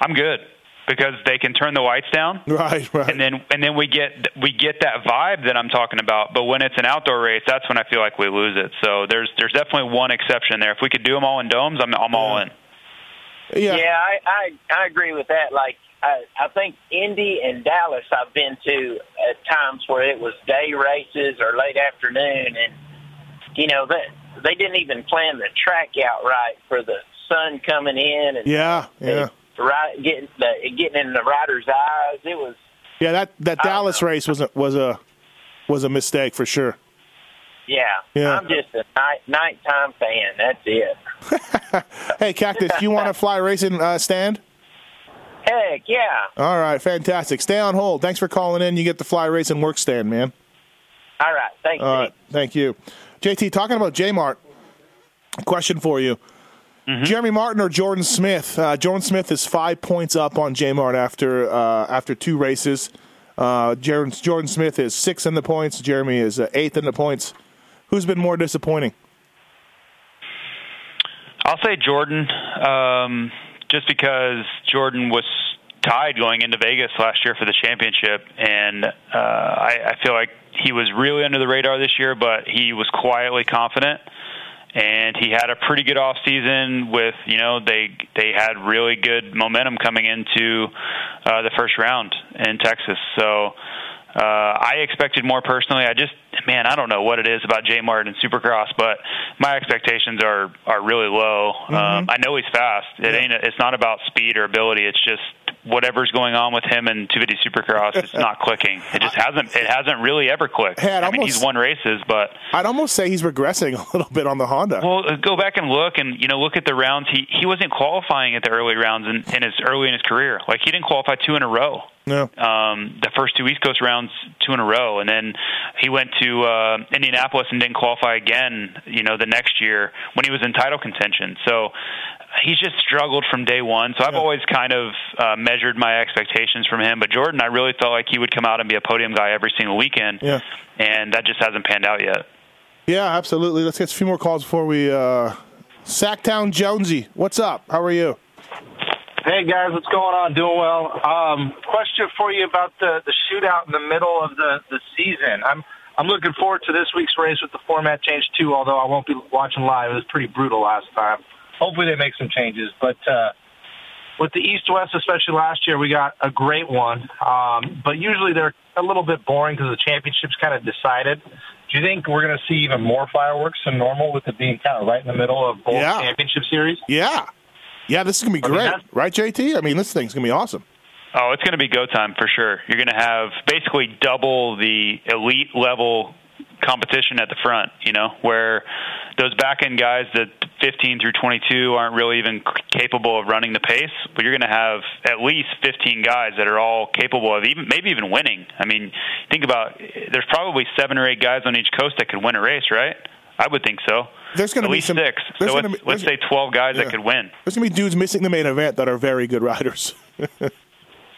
I'm good because they can turn the lights down. Right, right. And then and then we get we get that vibe that I'm talking about. But when it's an outdoor race, that's when I feel like we lose it. So there's there's definitely one exception there. If we could do them all in domes, I'm I'm all in. Yeah, I, I I agree with that. Like I I think Indy and Dallas I've been to at times where it was day races or late afternoon, and you know that they didn't even plan the track out right for the sun coming in and yeah, yeah, right getting the getting in the rider's eyes. It was yeah. That that Dallas race was a, was a was a mistake for sure. yeah. Yeah. I'm just a night nighttime fan. That's it. Hey, Cactus, you want to fly racing uh, stand? Heck yeah. All right, fantastic. Stay on hold. Thanks for calling in. You get the fly racing work stand, man. All right. Thanks. All right, thank you, JT. Talking about J Mart, question for you: Mm-hmm. Jeremy Martin or Jordan Smith? Uh, Jordan Smith is five points up on J Mart after uh, after two races. Uh, Jordan, Jordan Smith is six in the points. Jeremy is uh, eighth in the points. Who's been more disappointing? I'll say Jordan, um, just because Jordan was tied going into Vegas last year for the championship, and uh, I, I feel like he was really under the radar this year, but he was quietly confident. And he had a pretty good off season with you know they they had really good momentum coming into uh, the first round in Texas. So uh, I expected more personally. I just, man, I don't know what it is about J Martin and Supercross, but my expectations are are really low. Um, I know he's fast. It ain't. It's not about speed or ability. It's just whatever's going on with him and 250 Supercross. It's not clicking. It just hasn't. It hasn't really ever clicked. Hey, I'd mean, almost- he's won races, but I'd almost say he's regressing a little bit on the Honda. well, uh, go back and look, and you know, look at the rounds. He he wasn't qualifying at the early rounds in, in his early in his career. Like he didn't qualify two in a row. No. Um, the first two East Coast rounds, two in a row, and then he went to uh, Indianapolis and didn't qualify again. You know, the next year when he was in title contention. So he's just struggled from day one. So I've always kind of uh, measured my expectations from him. But Jordan, I really felt like he would come out and be a podium guy every single weekend, Yeah. and that just hasn't panned out yet. Yeah, absolutely. Let's get a few more calls before we. Uh, Sacktown Jonesy, what's up? How are you? Hey guys, what's going on? Doing well. Um, question for you about the the shootout in the middle of the the season. I'm I'm looking forward to this week's race with the format change too. Although I won't be watching live, it was pretty brutal last time. Hopefully they make some changes. But uh, with the East West, especially last year, we got a great one. Um, but usually they're a little bit boring because the championship's kind of decided. Do you think we're going to see even more fireworks than normal with it being kind of right in the middle of both Yeah. championship series? Yeah. Yeah, this is going to be I mean, great. that's- right, JT? I mean, this thing's going to be awesome. Oh, it's going to be go time for sure. You're going to have basically double the elite level competition at the front, you know, where those back end guys that 15 through 22 aren't really even capable of running the pace, but you're going to have at least 15 guys that are all capable of even maybe even winning. I mean, think about there's probably seven or eight guys on each coast that could win a race, right? I would think so. There's gonna be at least some- six. So let's, be- let's say 12 guys Yeah. that could win. There's going to be dudes missing the main event that are very good riders.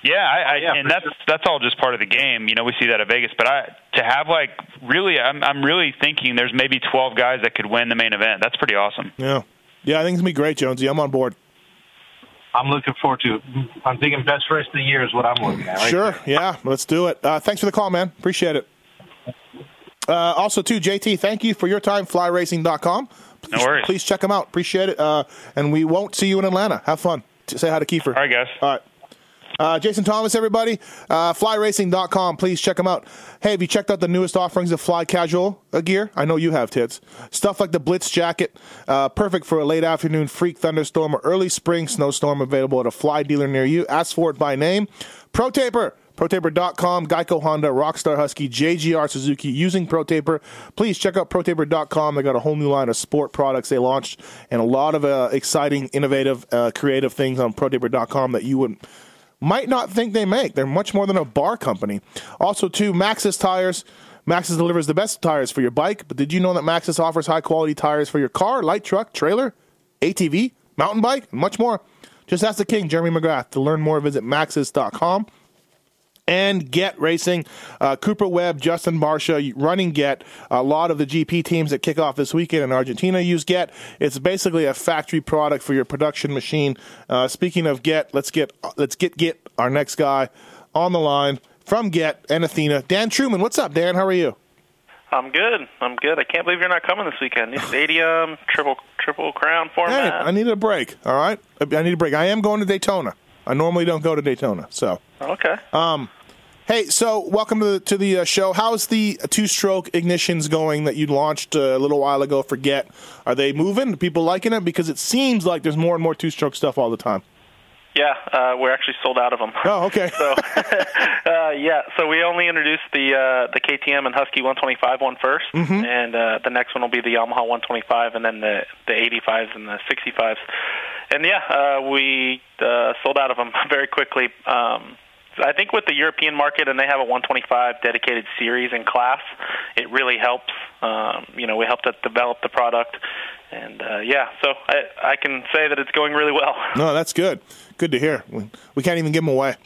Yeah, I, I, and that's that's all just part of the game. You know, we see that at Vegas, but I to have like really, I'm I'm really thinking there's maybe 12 guys that could win the main event. That's pretty awesome. yeah. Yeah, I think it's going to be great, Jonesy. I'm on board. I'm looking forward to it. I'm thinking best race of the year is what I'm looking at. Right Sure. Yeah, let's do it. Uh, thanks for the call, man. Appreciate it. Uh, also, too, JT, thank you for your time, flyracing.com. Please, No worries. Please check them out. Appreciate it. Uh, and we won't see you in Atlanta. Have fun. Say hi to Keefer. All right, guys. All right. Uh, Jason Thomas, everybody. Uh, flyracing.com. Please check them out. Hey, have you checked out the newest offerings of Fly Casual gear? I know you have, Tits. Stuff like the Blitz jacket, uh, perfect for a late afternoon freak thunderstorm or early spring snowstorm, available at a Fly dealer near you. Ask for it by name. Pro Taper. ProTaper.com, Geico Honda, Rockstar Husky, JGR Suzuki using ProTaper. Please check out ProTaper.com. They got a whole new line of sport products they launched and a lot of uh, exciting, innovative, uh, creative things on ProTaper.com that you would might not think they make. They're much more than a bar company. Also, too, Maxxis tires. Maxxis delivers the best tires for your bike, but did you know that Maxxis offers high quality tires for your car, light truck, trailer, ATV, mountain bike, and much more? Just ask the king, Jeremy McGrath. To learn more, visit Maxxis.com and Get Racing. Uh, Cooper Webb, Justin Barcia running Get. A lot of the GP teams that kick off this weekend in Argentina use Get. It's basically a factory product for your production machine. Uh, speaking of Get, let's get let's get Get our next guy on the line from Get and Athena. Dan Truman, what's up, Dan? How are you? I'm good. I'm good. I can't believe you're not coming this weekend. New stadium, triple triple crown Hey, format. I need a break. All right, I need a break. I am going to Daytona. I normally don't go to Daytona, so. Okay. Um, hey, so welcome to the, to the uh, show. How's the two-stroke ignitions going that you launched uh, a little while ago? Forget, Are they moving? Are people liking it? Because it seems like there's more and more two-stroke stuff all the time. Yeah, uh, we're actually sold out of them. Oh, okay. so, uh, yeah, so we only introduced the uh, the KTM and Husky 125 one first, Mhm. and uh, the next one will be the Yamaha 125, and then the the 85s and the 65s. And yeah, uh, we uh, sold out of them very quickly. Um, I think with the European market and they have a 125 dedicated series in class, it really helps. Um, you know, we helped to develop the product, and uh, yeah, so I I can say that it's going really well. No, that's good. Good to hear. We, we can't even give them away.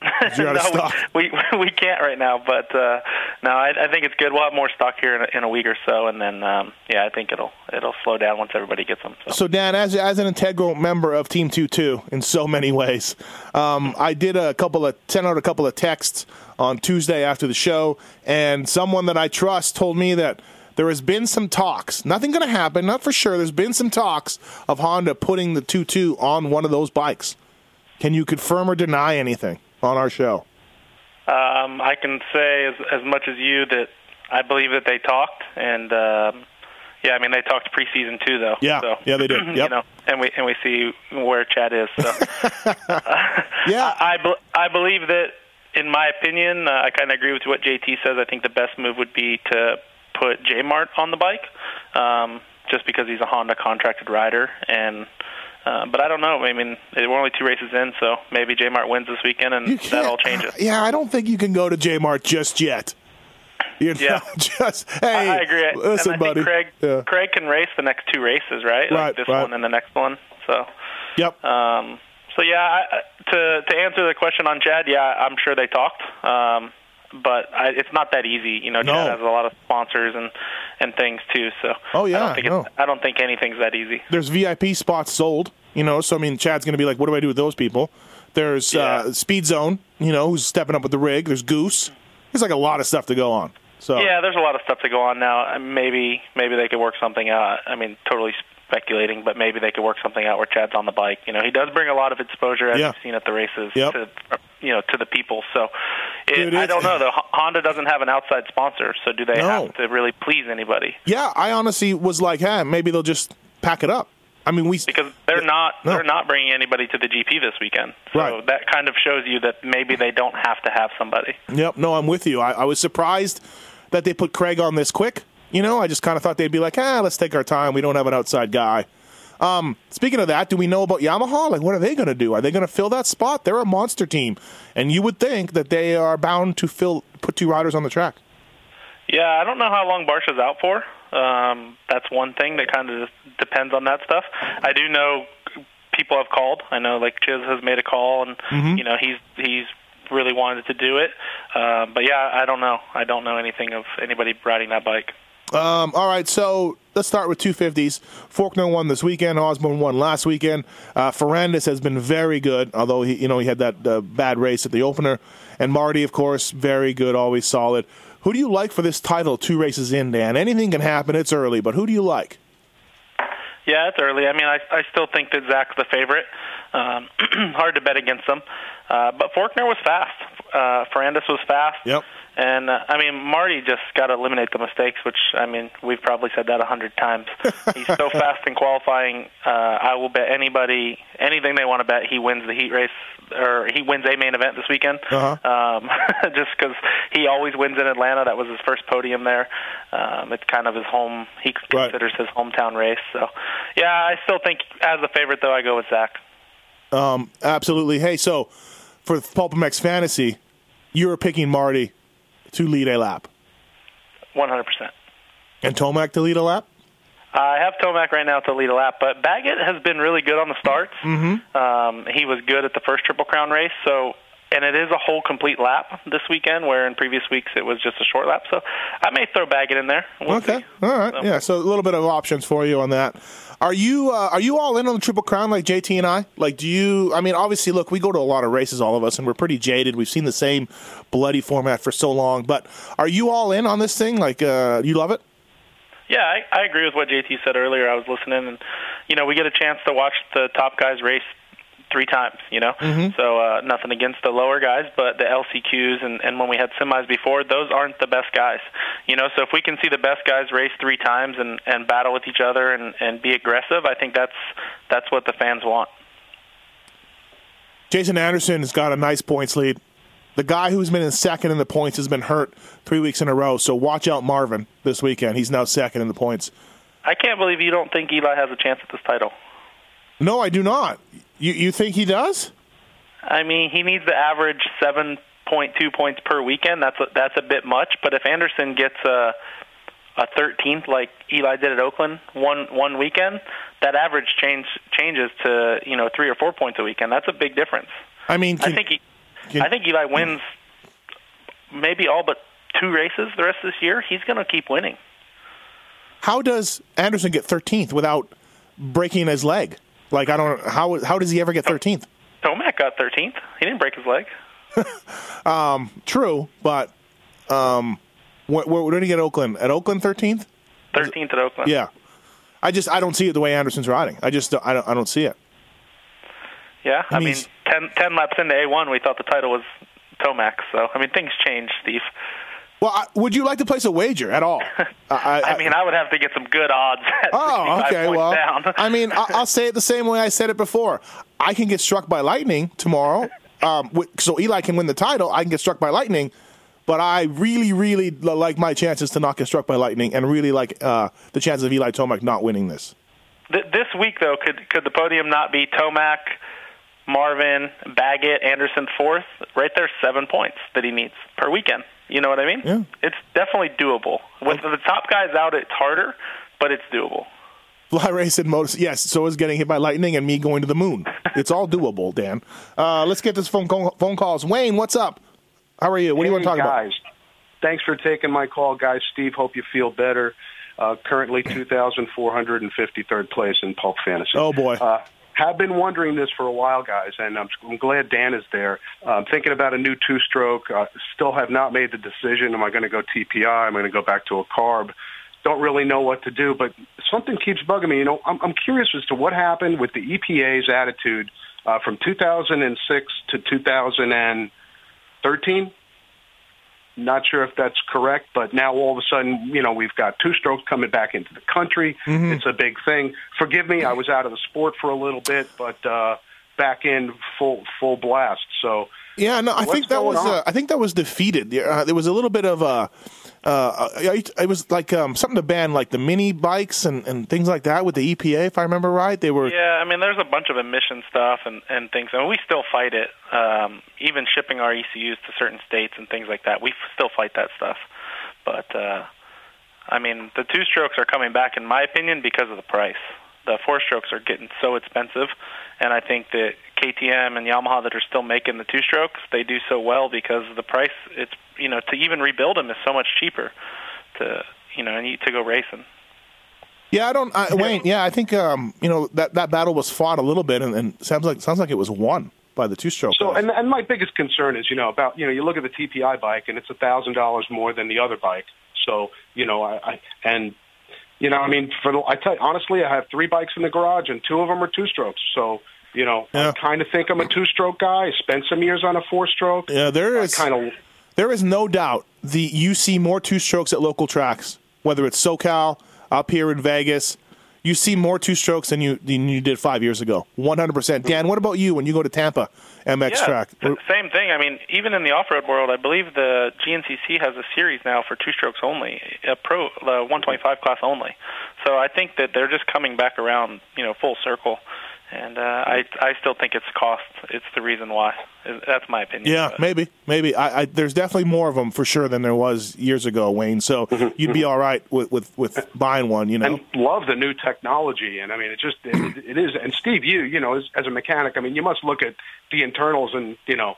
'Cause You're out of no, stock. we, we we can't right now, but uh, no, I, I think it's good. We'll have more stock here in a, in a week or so, and then um, yeah, I think it'll it'll slow down once everybody gets them. So. So, Dan, as as an integral member of Team Two Two in so many ways, um, I did a couple of sent out a couple of texts on Tuesday after the show, and someone that I trust told me that there has been some talks. Nothing going to happen, not for sure. There's been some talks of Honda putting the Two Two on one of those bikes. Can you confirm or deny anything on our show? Um, I can say as as much as you that I believe that they talked, and um, yeah, I mean they talked preseason too, though. Yeah, so, yeah, they did. You know, and we and we see where Chad is. So. yeah, I I, be- I believe that. In my opinion, uh, I kind of agree with what JT says. I think the best move would be to put J Mart on the bike, um, just because he's a Honda contracted rider, and uh, but I don't know. I mean, we're only two races in, so maybe J Mart wins this weekend, and that all changes. Yeah, I don't think you can go to J Mart just yet. You know, Yeah. just hey, I, I agree. listen, and I buddy. think Craig Yeah. Craig can race the next two races, right? Right, Like this right. one and the next one. So. Yep. Um, so yeah, I, to to answer the question on Chad, yeah, I'm sure they talked. Um, but I, it's not that easy, you know. No. Chad has a lot of sponsors and and things too. So Oh, yeah, I don't think no. it's, I don't think anything's that easy. There's VIP spots sold, you know. So I mean, Chad's going to be like, "What do I do with those people?" There's uh, Speed Zone, you know, who's stepping up with the rig. There's Goose. There's like a lot of stuff to go on. So Yeah, there's a lot of stuff to go on now. Uh, Maybe maybe they could work something out. I mean, totally speculating, but maybe they could work something out where Chad's on the bike. You know, he does bring a lot of exposure as Yeah. we've seen at the races Yep. to you know to the people. So it, I don't know. Ho- Honda doesn't have an outside sponsor, so do they No. have to really please anybody? yeah, I honestly was like, "Hey, maybe they'll just pack it up." I mean, we Because they're not No. they're not bringing anybody to the GP this weekend. So Right. that kind of shows you that maybe they don't have to have somebody. Yep. No, I'm with you. I, I was surprised that they put Craig on this quick. You know, I just kind of thought they'd be like, ah, let's take our time. We don't have an outside guy. Um, speaking of that, do we know about Yamaha? Like, what are they going to do? Are they going to fill that spot? They're a monster team, and you would think that they are bound to fill put two riders on the track. Yeah, I don't know how long Barcia's out for. Um, that's one thing that kind of depends on that stuff. I do know people have called. I know like Chiz has made a call, and Mhm. you know he's he's really wanted to do it. Uh, but yeah, I don't know. I don't know anything of anybody riding that bike. Um, all right, so let's start with 250s. Forkner won this weekend. Osborne won last weekend. Uh, Ferrandis has been very good, although he, you know, he had that uh, bad race at the opener. And Marty, of course, very good, always solid. Who do you like for this title? Two races in, Dan. Anything can happen. It's early, but who do you like? Yeah, it's early. I mean, I I still think that Zach's the favorite. Um, hard to bet against them. Uh, but Forkner was fast. Uh, Ferrandis was fast. Yep. And uh, I mean, Marty just got to eliminate the mistakes, which I mean, we've probably said that a hundred times. He's so fast in qualifying. Uh, I will bet anybody anything they want to bet he wins the heat race or he wins a main event this weekend. Uh-huh. Um, just because he always wins in Atlanta. That was his first podium there. Um, it's kind of his home. He considers his hometown race. So, yeah, I still think as a favorite though, I go with Zach. Um, absolutely. Hey, so for Pulp MX Fantasy, you were picking Marty to lead a lap One hundred percent. and Tomac to lead a lap? I have Tomac right now to lead a lap, but Baggett has been really good on the starts. Mm-hmm. Um, he was good at the first Triple Crown race, so and it is a whole complete lap this weekend, where in previous weeks it was just a short lap. So I may throw Baggett in there. We'll okay. see. All right. Yeah. So a little bit of options for you on that. Are you uh, are you all in on the Triple Crown like JT and I? Like, do you? I mean, obviously, look, we go to a lot of races, all of us, and we're pretty jaded. We've seen the same bloody format for so long. But are you all in on this thing? Like, uh, you love it? Yeah, I, I agree with what JT said earlier. I was listening, and you know, we get a chance to watch the top guys race three times. You know, Mhm. so uh, nothing against the lower guys, but the LCQs and and when we had semis before, those aren't the best guys. You know, so if we can see the best guys race three times and and battle with each other and and be aggressive, I think that's that's what the fans want. Jason Anderson has got a nice points lead. The guy who's been in second in the points has been hurt three weeks in a row. So watch out, Marvin, this weekend. He's now second in the points. I can't believe you don't think Eli has a chance at this title. No, I do not. You you think he does? I mean, he needs to average 7.2 points per weekend. That's a, that's a bit much. But if Anderson gets a a 13th like Eli did at Oakland one one weekend, that average change changes to you know three or four points a weekend. That's a big difference. I mean, I think he, I think Eli wins maybe all but two races the rest of this year. He's going to keep winning. How does Anderson get 13th without breaking his leg? Like I don't how how does he ever get 13th? Tomac got 13th. He didn't break his leg. Um, true, but um, where, where did he get Oakland? At Oakland, 13th? 13th at Oakland. Yeah. I just I don't see it the way Anderson's riding. I just don't, I don't I don't see it. Yeah, I And mean, he's- 10, 10 laps into A1, we thought the title was Tomac. So, I mean, things change, Steve. Well, I, would you like to place a wager at all? I, I, mean, I would have to get some good odds at Oh, okay. Well, down. I mean, I, I'll say it the same way I said it before. I can get struck by lightning tomorrow, um, so Eli can win the title. I can get struck by lightning, but I really, really like my chances to not get struck by lightning, and really like uh, the chances of Eli Tomac not winning this. Th- this week, though, could could the podium not be Tomac, Marvin, Baggett, Anderson fourth? Right there, seven points that he needs per weekend. You know what I mean? Yeah. It's definitely doable. With the top guys out, it's harder, but it's doable. Fly racing motor, yes. So is getting hit by lightning and me going to the moon. It's all doable, Dan. Uh, let's get this phone call, phone calls. Wayne, what's up? How are you? What do you want to talk Hey, about? guys. Thanks for taking my call, guys. Steve, hope you feel better. Uh, currently 2,453rd place in Pulp Fantasy. Oh boy. Uh, have been wondering this for a while, guys, and I'm, I'm glad Dan is there. I'm thinking about a new two-stroke. Uh, still have not made the decision. Am I going to go TPI? Am I going to go back to a carb? Don't really know what to do, but something keeps bugging me. You know, I'm, I'm curious as to what happened with the EPA's attitude uh, from 2006 to 2013 not sure if that's correct, but now all of a sudden, you know, we've got two strokes coming back into the country. Mhm. It's a big thing. Forgive me, I was out of the sport for a little bit, but uh, back in full full blast. So Yeah, no, I think that was uh, I think that was defeated. Uh, there was a little bit of a. Uh, it was like um, something to ban like the mini bikes and, and things like that with the EPA, if I remember right. They were Yeah, I mean, there's a bunch of emission stuff and and things, and we still fight it. Um, even shipping our ECUs to certain states and things like that, we still fight that stuff. But uh, I mean, the two strokes are coming back, in my opinion, because of the price. The four strokes are getting so expensive, and I think that KTM and Yamaha that are still making the two strokes, they do so well because the price. It's you know to even rebuild them is so much cheaper. To you know, and to go racing. Yeah, I don't, I, Wayne. Yeah, I think um, you know that that battle was fought a little bit, and, and sounds like sounds like it was won by the two stroke. So, and, and my biggest concern is, you know, about you know, you look at the TPI bike and it's a thousand dollars more than the other bike. So, you know, I, I and you know, I mean, for the, I tell you, honestly, I have three bikes in the garage and two of them are two strokes. So, you know, I kind of think I'm a two stroke guy. I spent some years on a four stroke. Yeah, there is kind of there is no doubt the you see more two strokes at local tracks, whether it's SoCal up here in Vegas. You see more two strokes than you than you did five years ago. One hundred percent. Dan, what about you when you go to Tampa MX yeah, track? s- same thing. I mean, even in the off-road world, I believe the GNCC has a series now for two strokes only, a pro uh, the 125 class only. So I think that they're just coming back around, you know, full circle. And uh, I I still think it's cost. It's the reason why. That's my opinion. Yeah, maybe, maybe. I, I, there's definitely more of them for sure than there was years ago, Wayne. So you'd be all right with, with, with buying one, you know. and love the new technology. And I mean, it just it, it is. And Steve, you you know, as, as a mechanic, I mean, you must look at the internals, and you know,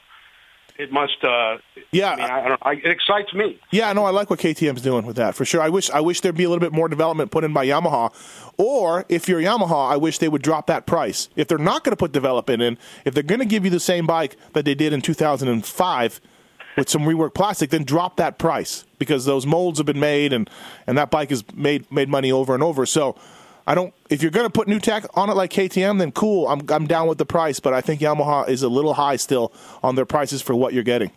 it must. uh Yeah, I mean, I, I don't. I, it excites me. Yeah, no, I like what KTM's doing with that for sure. I wish I wish there'd be a little bit more development put in by Yamaha, or if you're Yamaha, I wish they would drop that price. If they're not going to put development in, if they're going to give you the same bike that they did in 2005 with some reworked plastic, then drop that price because those molds have been made and and that bike has made made money over and over. So. I don't. If you're going to put new tech on it like KTM, then cool. I'm I'm down with the price, but I think Yamaha is a little high still on their prices for what you're getting.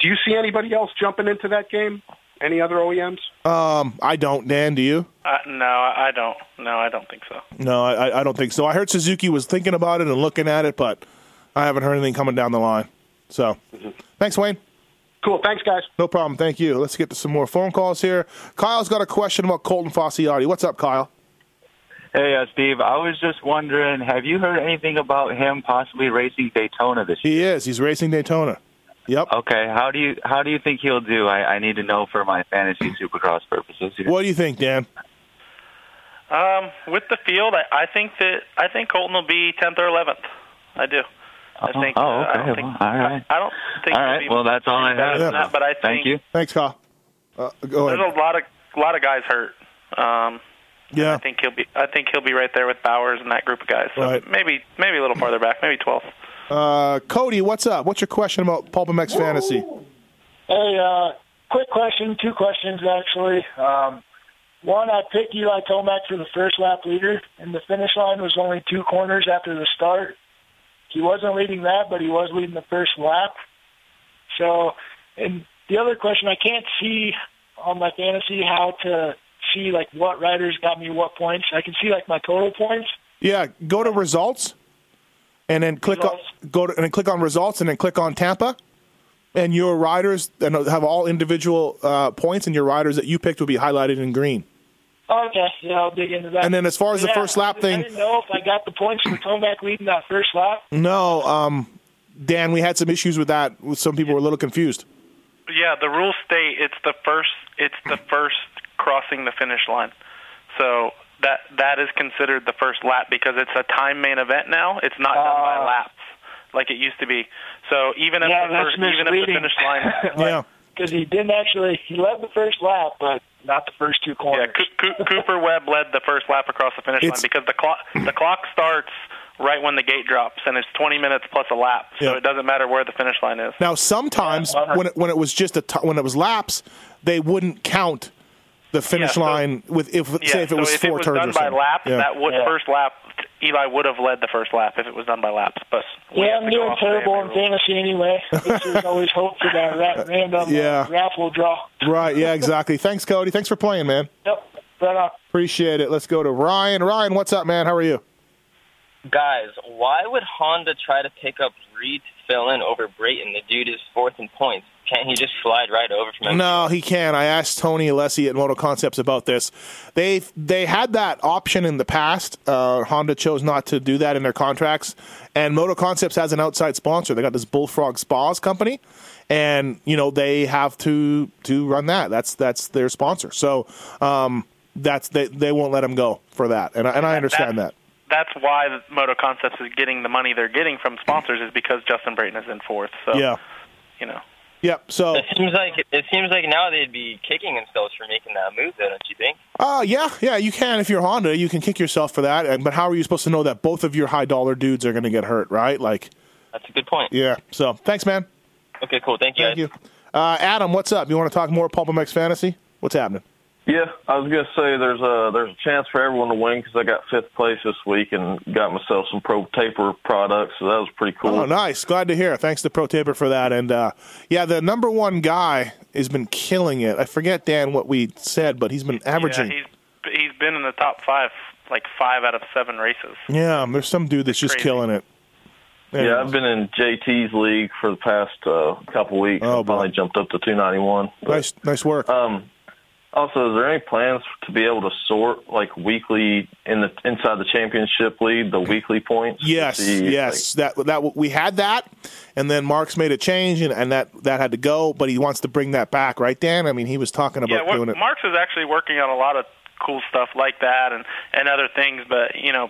Do you see anybody else jumping into that game? Any other OEMs? Um, I don't. Dan, do you? Uh, no, I I don't. No, I don't think so. No, I, I don't think so. I heard Suzuki was thinking about it and looking at it, but I haven't heard anything coming down the line. So, thanks, Wayne. Cool. Thanks, guys. No problem. Thank you. Let's get to some more phone calls here. Kyle's got a question about Colton Facciotti. What's up, Kyle? Hey, uh, Steve. I was just wondering, have you heard anything about him possibly racing Daytona this year? He is. He's racing Daytona. Yep. Okay. How do you how do you think he'll do? I, I need to know for my fantasy Supercross purposes. Here. What do you think, Dan? Um, with the field, I, I think that I think Colton will be 10th or 11th. I do. I think. oh, uh, I okay. don't think. Well, all right. I don't think. All he'll be Well, that's all I have. than that, but I think Thank you. Thanks, Kyle. Uh, go ahead. there's a lot of a lot of guys hurt. Um, Yeah. I think he'll be. I think he'll be right there with Bowers and that group of guys. So Right. maybe maybe a little farther back, maybe 12th. Uh, Cody, what's up? What's your question about Pulp MX Fantasy? Hey, uh, quick question, two questions actually. Um, one, I picked Eli Tomac for the first lap leader, and the finish line was only two corners after the start. He wasn't leading that, but he was leading the first lap. So, and the other question, I can't see on my fantasy how to see like what riders got me what points. I can see like my total points. Yeah, go to results, and then click on go to and then click on results, and then click on Tampa, and your riders and have all individual uh, points, and your riders that you picked will be highlighted in green. Okay, yeah, I'll dig into that. And then as far as the first lap I thing- I didn't know if I got the points for Tomac leading that first lap. No, um, Dan, we had some issues with that. Some people were a little confused. Yeah, the rules state it's the first it's the first crossing the finish line. So that that is considered the first lap because it's a time main event now. It's not done by ah. laps like it used to be. So even if Yeah, the that's first, even if the finish line yeah. Because he didn't actually, he led the first lap, but not the first two corners. Yeah, Co- Co- Cooper Webb led the first lap across the finish It's- line because the clock the clock starts right when the gate drops, and it's 20 minutes plus a lap, so Yeah. it doesn't matter where the finish line is. Now, sometimes when it, when it was just a t- when it was laps, they wouldn't count the finish Yeah, so- line with if Yeah, say if it so was if four it was turns done or by something. laps, Yeah. that would first lap Eli would have led the first lap if it was done by laps, but we Yeah, have I'm to go doing off the terrible in fantasy anyway. At There's always hope for that ra- random Yeah. uh, raffle draw. Right. Yeah. Exactly. Thanks, Cody. Thanks for playing, man. Yep. Right on. Appreciate it. Let's go to Ryan. Ryan, what's up, man? How are you? Guys, why would Honda try to pick up Reed to fill in over Brayton? The dude is fourth in points. Can't he just slide right over from him? No, he can. I asked Tony Alessi at Moto Concepts about this. They they had that option in the past. Uh, Honda chose not to do that in their contracts, and Moto Concepts has an outside sponsor. They got this Bullfrog Spas company, and you know they have to to run that. That's that's their sponsor. So um, that's they they won't let him go for that, and I, and I understand that. that's why the Moto Concepts is getting the money they're getting from sponsors is because Justin Brayton is in fourth. So Yeah. you know. Yep. So It seems like it seems like now they'd be kicking themselves for making that move, though, don't you think? Uh, yeah, yeah, you can if you're Honda, you can kick yourself for that. and- But how are you supposed to know that both of your high dollar dudes are going to get hurt, right? Like, That's a good point. yeah. So thanks, man. Okay, cool. Thank you. Thank you. Uh, Adam, what's up? You want to talk more Pulp MX Fantasy? What's happening? Yeah, I was gonna say there's a there's a chance for everyone to win because I got fifth place this week and got myself some Pro Taper products, so that was pretty cool. Oh, nice. Glad to hear. Thanks to Pro Taper for that. And uh, yeah, the number one guy has been killing it. I forget Dan what we said, but he's been averaging. Yeah, he's he's been in the top five like five out of seven races. Yeah, there's some dude that's just crazy. killing it. Yeah, I've been in JT's league for the past uh, couple weeks. Oh, I finally jumped up to 291. Nice, nice work. Um, also, is there any plans to be able to sort like weekly in the inside the championship lead the weekly points? to Yes, see, yes. that that we had that, and then Mark's made a change, and, and that that had to go. But he wants to bring that back, right, Dan? I mean, he was talking about yeah, what, doing it. Marx is actually working on a lot of cool stuff like that and and other things, but you know,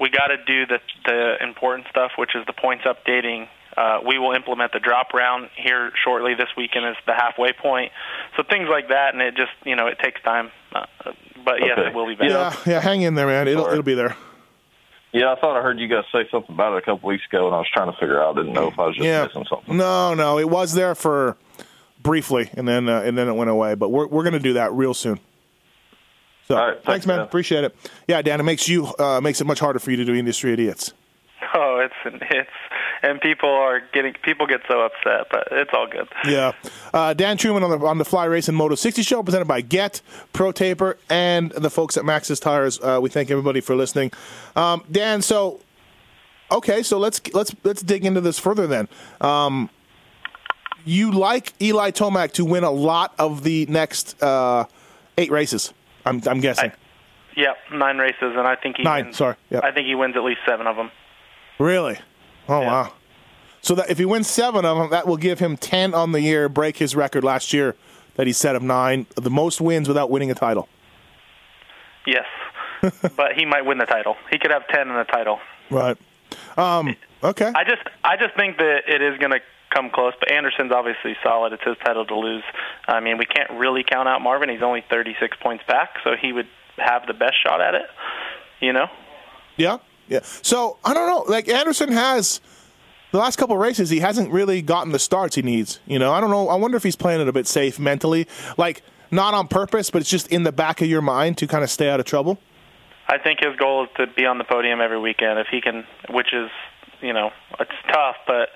we got to do the the important stuff, which is the points updating. Uh, we will implement the drop round here shortly this weekend as the halfway point. So things like that, and it just you know it takes time, uh, but yes, it will be back. Yeah, yeah. Hang in there, man. It'll it'll be there. Yeah, I thought I heard you guys say something about it a couple weeks ago, and I was trying to figure out. I didn't know if I was just Yeah. missing something. No, no, it was there for briefly, and then uh, and then it went away. But we're we're going to do that real soon. So thanks, man. Appreciate it. Yeah, Dan, it makes you uh, makes it much harder for you to do industry idiots. Oh, it's it's and people are getting people get so upset, but it's all good. Yeah, uh, Dan Truman on the on the Fly Racing Moto 60 show, presented by Get Pro Taper and the folks at Maxxis Tires. Uh, we thank everybody for listening. Um, Dan, so okay, so let's let's let's dig into this further. Then, um, you like Eli Tomac to win a lot of the next uh, eight races. I'm I'm guessing. Yep, nine races, and I think he Nine, wins. sorry, yep. I think he wins at least seven of them. Really? Oh wow. So that if he wins seven of them, that will give him ten on the year, break his record last year that he set of nine, the most wins without winning a title. Yes, but he might win the title. He could have ten in the title. Right. Um. Okay. I just, I just think that it is going to come close. But Anderson's obviously solid. It's his title to lose. I mean, we can't really count out Marvin. He's only 36 points back, so he would have the best shot at it. You know. Yeah. Yeah. So I don't know. Like Anderson has the last couple of races, he hasn't really gotten the starts he needs. You know, I don't know. I wonder if he's playing it a bit safe mentally, like not on purpose, but it's just in the back of your mind to kind of stay out of trouble. I think his goal is to be on the podium every weekend if he can, which is, you know, it's tough, but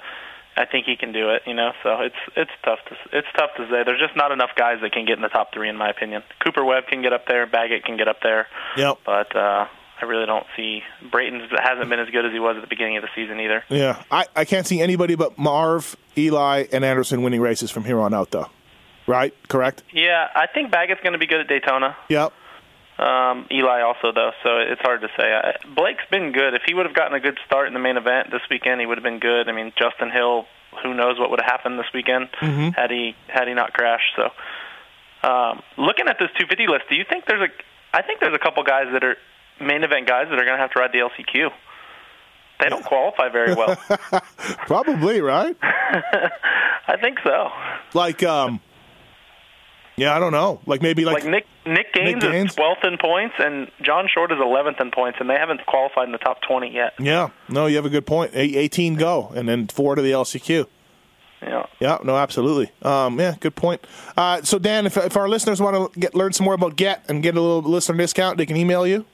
I think he can do it. You know, so it's it's tough to it's tough to say. There's just not enough guys that can get in the top three, in my opinion. Cooper Webb can get up there, Baggett can get up there, Yep. but uh, I really don't see Brayton hasn't been as good as he was at the beginning of the season either. Yeah. I, I can't see anybody but Marv, Eli, and Anderson winning races from here on out, though. Right? Correct? Yeah, I think Baggett's going to be good at Daytona. Yep. Um, Eli also though, so it's hard to say. I, Blake's been good. If he would have gotten a good start in the main event this weekend, he would have been good. I mean, Justin Hill, who knows what would have happened this weekend Mhm. had he had he not crashed. So, um, looking at this 250 list, do you think there's a? I think there's a couple guys that are main event guys that are going to have to ride the LCQ. They don't qualify very well. Probably, right? I think so. Like, um, yeah, I don't know. Like maybe like, Like Nick Nick Gaines, Gaines? is 12th in points, and John Short is 11th in points, and they haven't qualified in the top 20 yet. yeah, no, you have a good point. 18 go, and then four to the LCQ. Yeah. Yeah, no, absolutely. Um, yeah, good point. Uh, so, Dan, if, if our listeners want to get learn some more about Get and get a little listener discount, they can email you.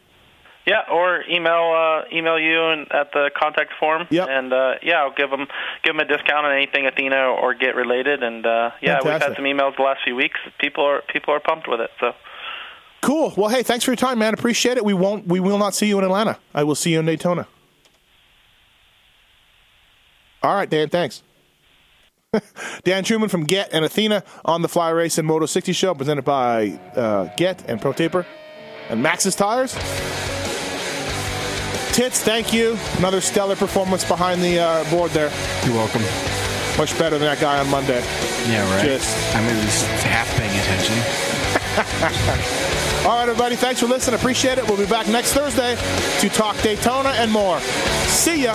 Yeah, or email uh, email you and at the contact form. Yep. And uh, yeah, I'll give them give them a discount on anything Athena or Get related. And uh, yeah, we've had some emails the last few weeks. People are people are pumped with it. So Cool. Well, hey, thanks for your time, man. Appreciate it. We won't. We will not see you in Atlanta. I will see you in Daytona. All right, Dan. Thanks. Dan Truman from Get and Athena on the Fly Racing Moto 60 show, presented by uh, Get and Pro Taper and Maxxis Tires. Tits, thank you. Another stellar performance behind the uh, board there. You're welcome. Much better than that guy on Monday. Yeah, right. Just- I mean, least half paying attention. All right, everybody. Thanks for listening. Appreciate it. We'll be back next Thursday to talk Daytona and more. See ya.